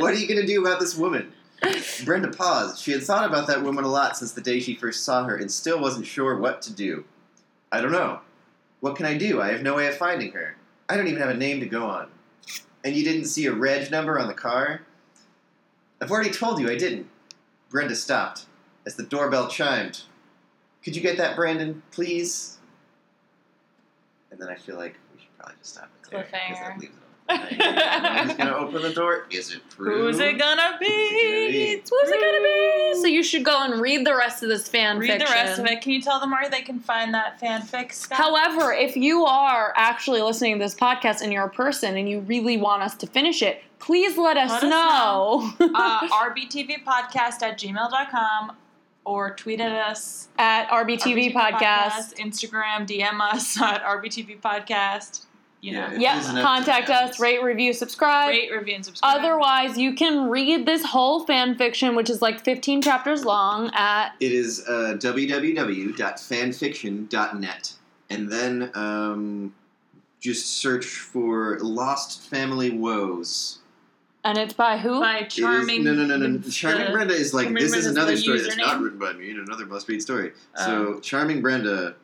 what are you going to do about this woman? Brenda paused. She had thought about that woman a lot since the day she first saw her and still wasn't sure what to do. I don't know. What can I do? I have no way of finding her. I don't even have a name to go on. And you didn't see a reg number on the car? I've already told you I didn't. Brenda stopped as the doorbell chimed. Could you get that, Brandon, please? And then I feel like we should probably just stop it there. that Cliffhanger. leaves it open. Who's gonna open the door? Is it Prue? Who's it gonna be? It's Who's it gonna be? So you should go and read the rest of this fan Read fiction. the rest of it. Can you tell them where they can find that fanfic stuff? However, if you are actually listening to this podcast and you're a person and you really want us to finish it, please let us Let us know. uh, rbtvpodcast at gmail.com or tweet at us. At RBTV podcast. Instagram, DM us at rbtv podcast. You know, Yeah. Yep, contact us, rate, review, subscribe. rate, review, and subscribe. Otherwise, you can read this whole fan fiction, which is like 15 chapters long, at It is uh, www.fanfiction.net. And then um, just search for Lost Family Woes. and it's by who? by It is- charming. no, no, no, no. the- Charming Brenda is like, Charming this is another the story that's not written by me, and another must read story. Oh. So, Charming Brenda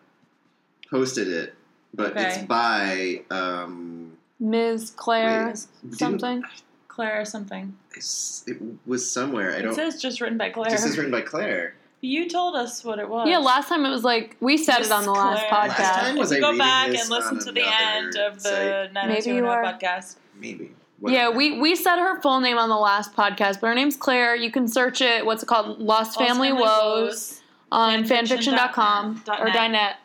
posted it, but Okay. it's by. Um, Ms. Claire Wait, something. Claire or something. It was somewhere. I It don't. says just written by Claire. This is written by Claire. you told us what it was. Yeah, last time it was like we said it on the last podcast. Last time was If you I go back and listen to the end of the site? 90210 you are. podcast. Maybe. Yeah, we, we said her full name on the last podcast, but her name's Claire. You can search it. What's it called? Lost, Lost Family, Family Woes, Woes, on fanfiction dot fanfiction.com net- or net.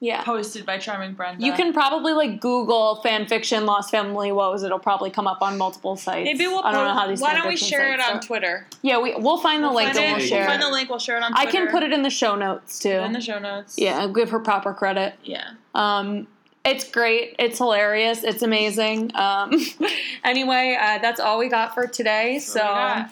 .net. Yeah. Posted by Charming Brenda. You can probably like Google fan fiction Lost Family Woes. It'll probably come up on multiple sites. Maybe we'll. I don't know how these. Why don't we fanfiction share it on are. Twitter? Yeah, we we'll find the link find and it, we'll share. We'll find the link. We'll share it on. I can put it in the show notes too. in the show notes. yeah, give her proper credit. Yeah. Um, it's great. It's hilarious. It's amazing. Um, anyway, uh, that's all we got for today. So What we got.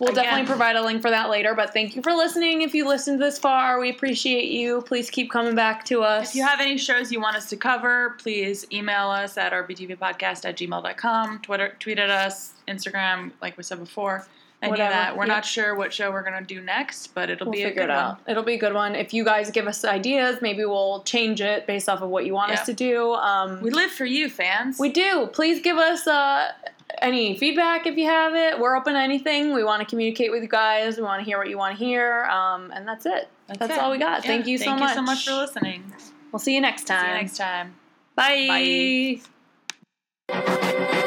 We'll Again. definitely provide a link for that later. But thank you for listening. If you listened this far, we appreciate you. Please keep coming back to us. If you have any shows you want us to cover, please email us at rbtvpodcast at gmail.com, Twitter, tweet at us, Instagram, like we said before. Any Whatever, of that. We're yeah. not sure what show we're going to do next, but it'll We'll be a good it one. It'll be a good one. If you guys give us ideas, maybe we'll change it based off of what you want Yeah. us to do. Um, We live for you, fans. We do. Please give us uh, any feedback if you have it. We're open to anything. We want to communicate with you guys. We want to hear what you want to hear. Um, and that's it. That's, it. all we got. Yeah, Thank you so Thank much. Thank you so much for listening. We'll see you next time. See you next time. Bye. Bye.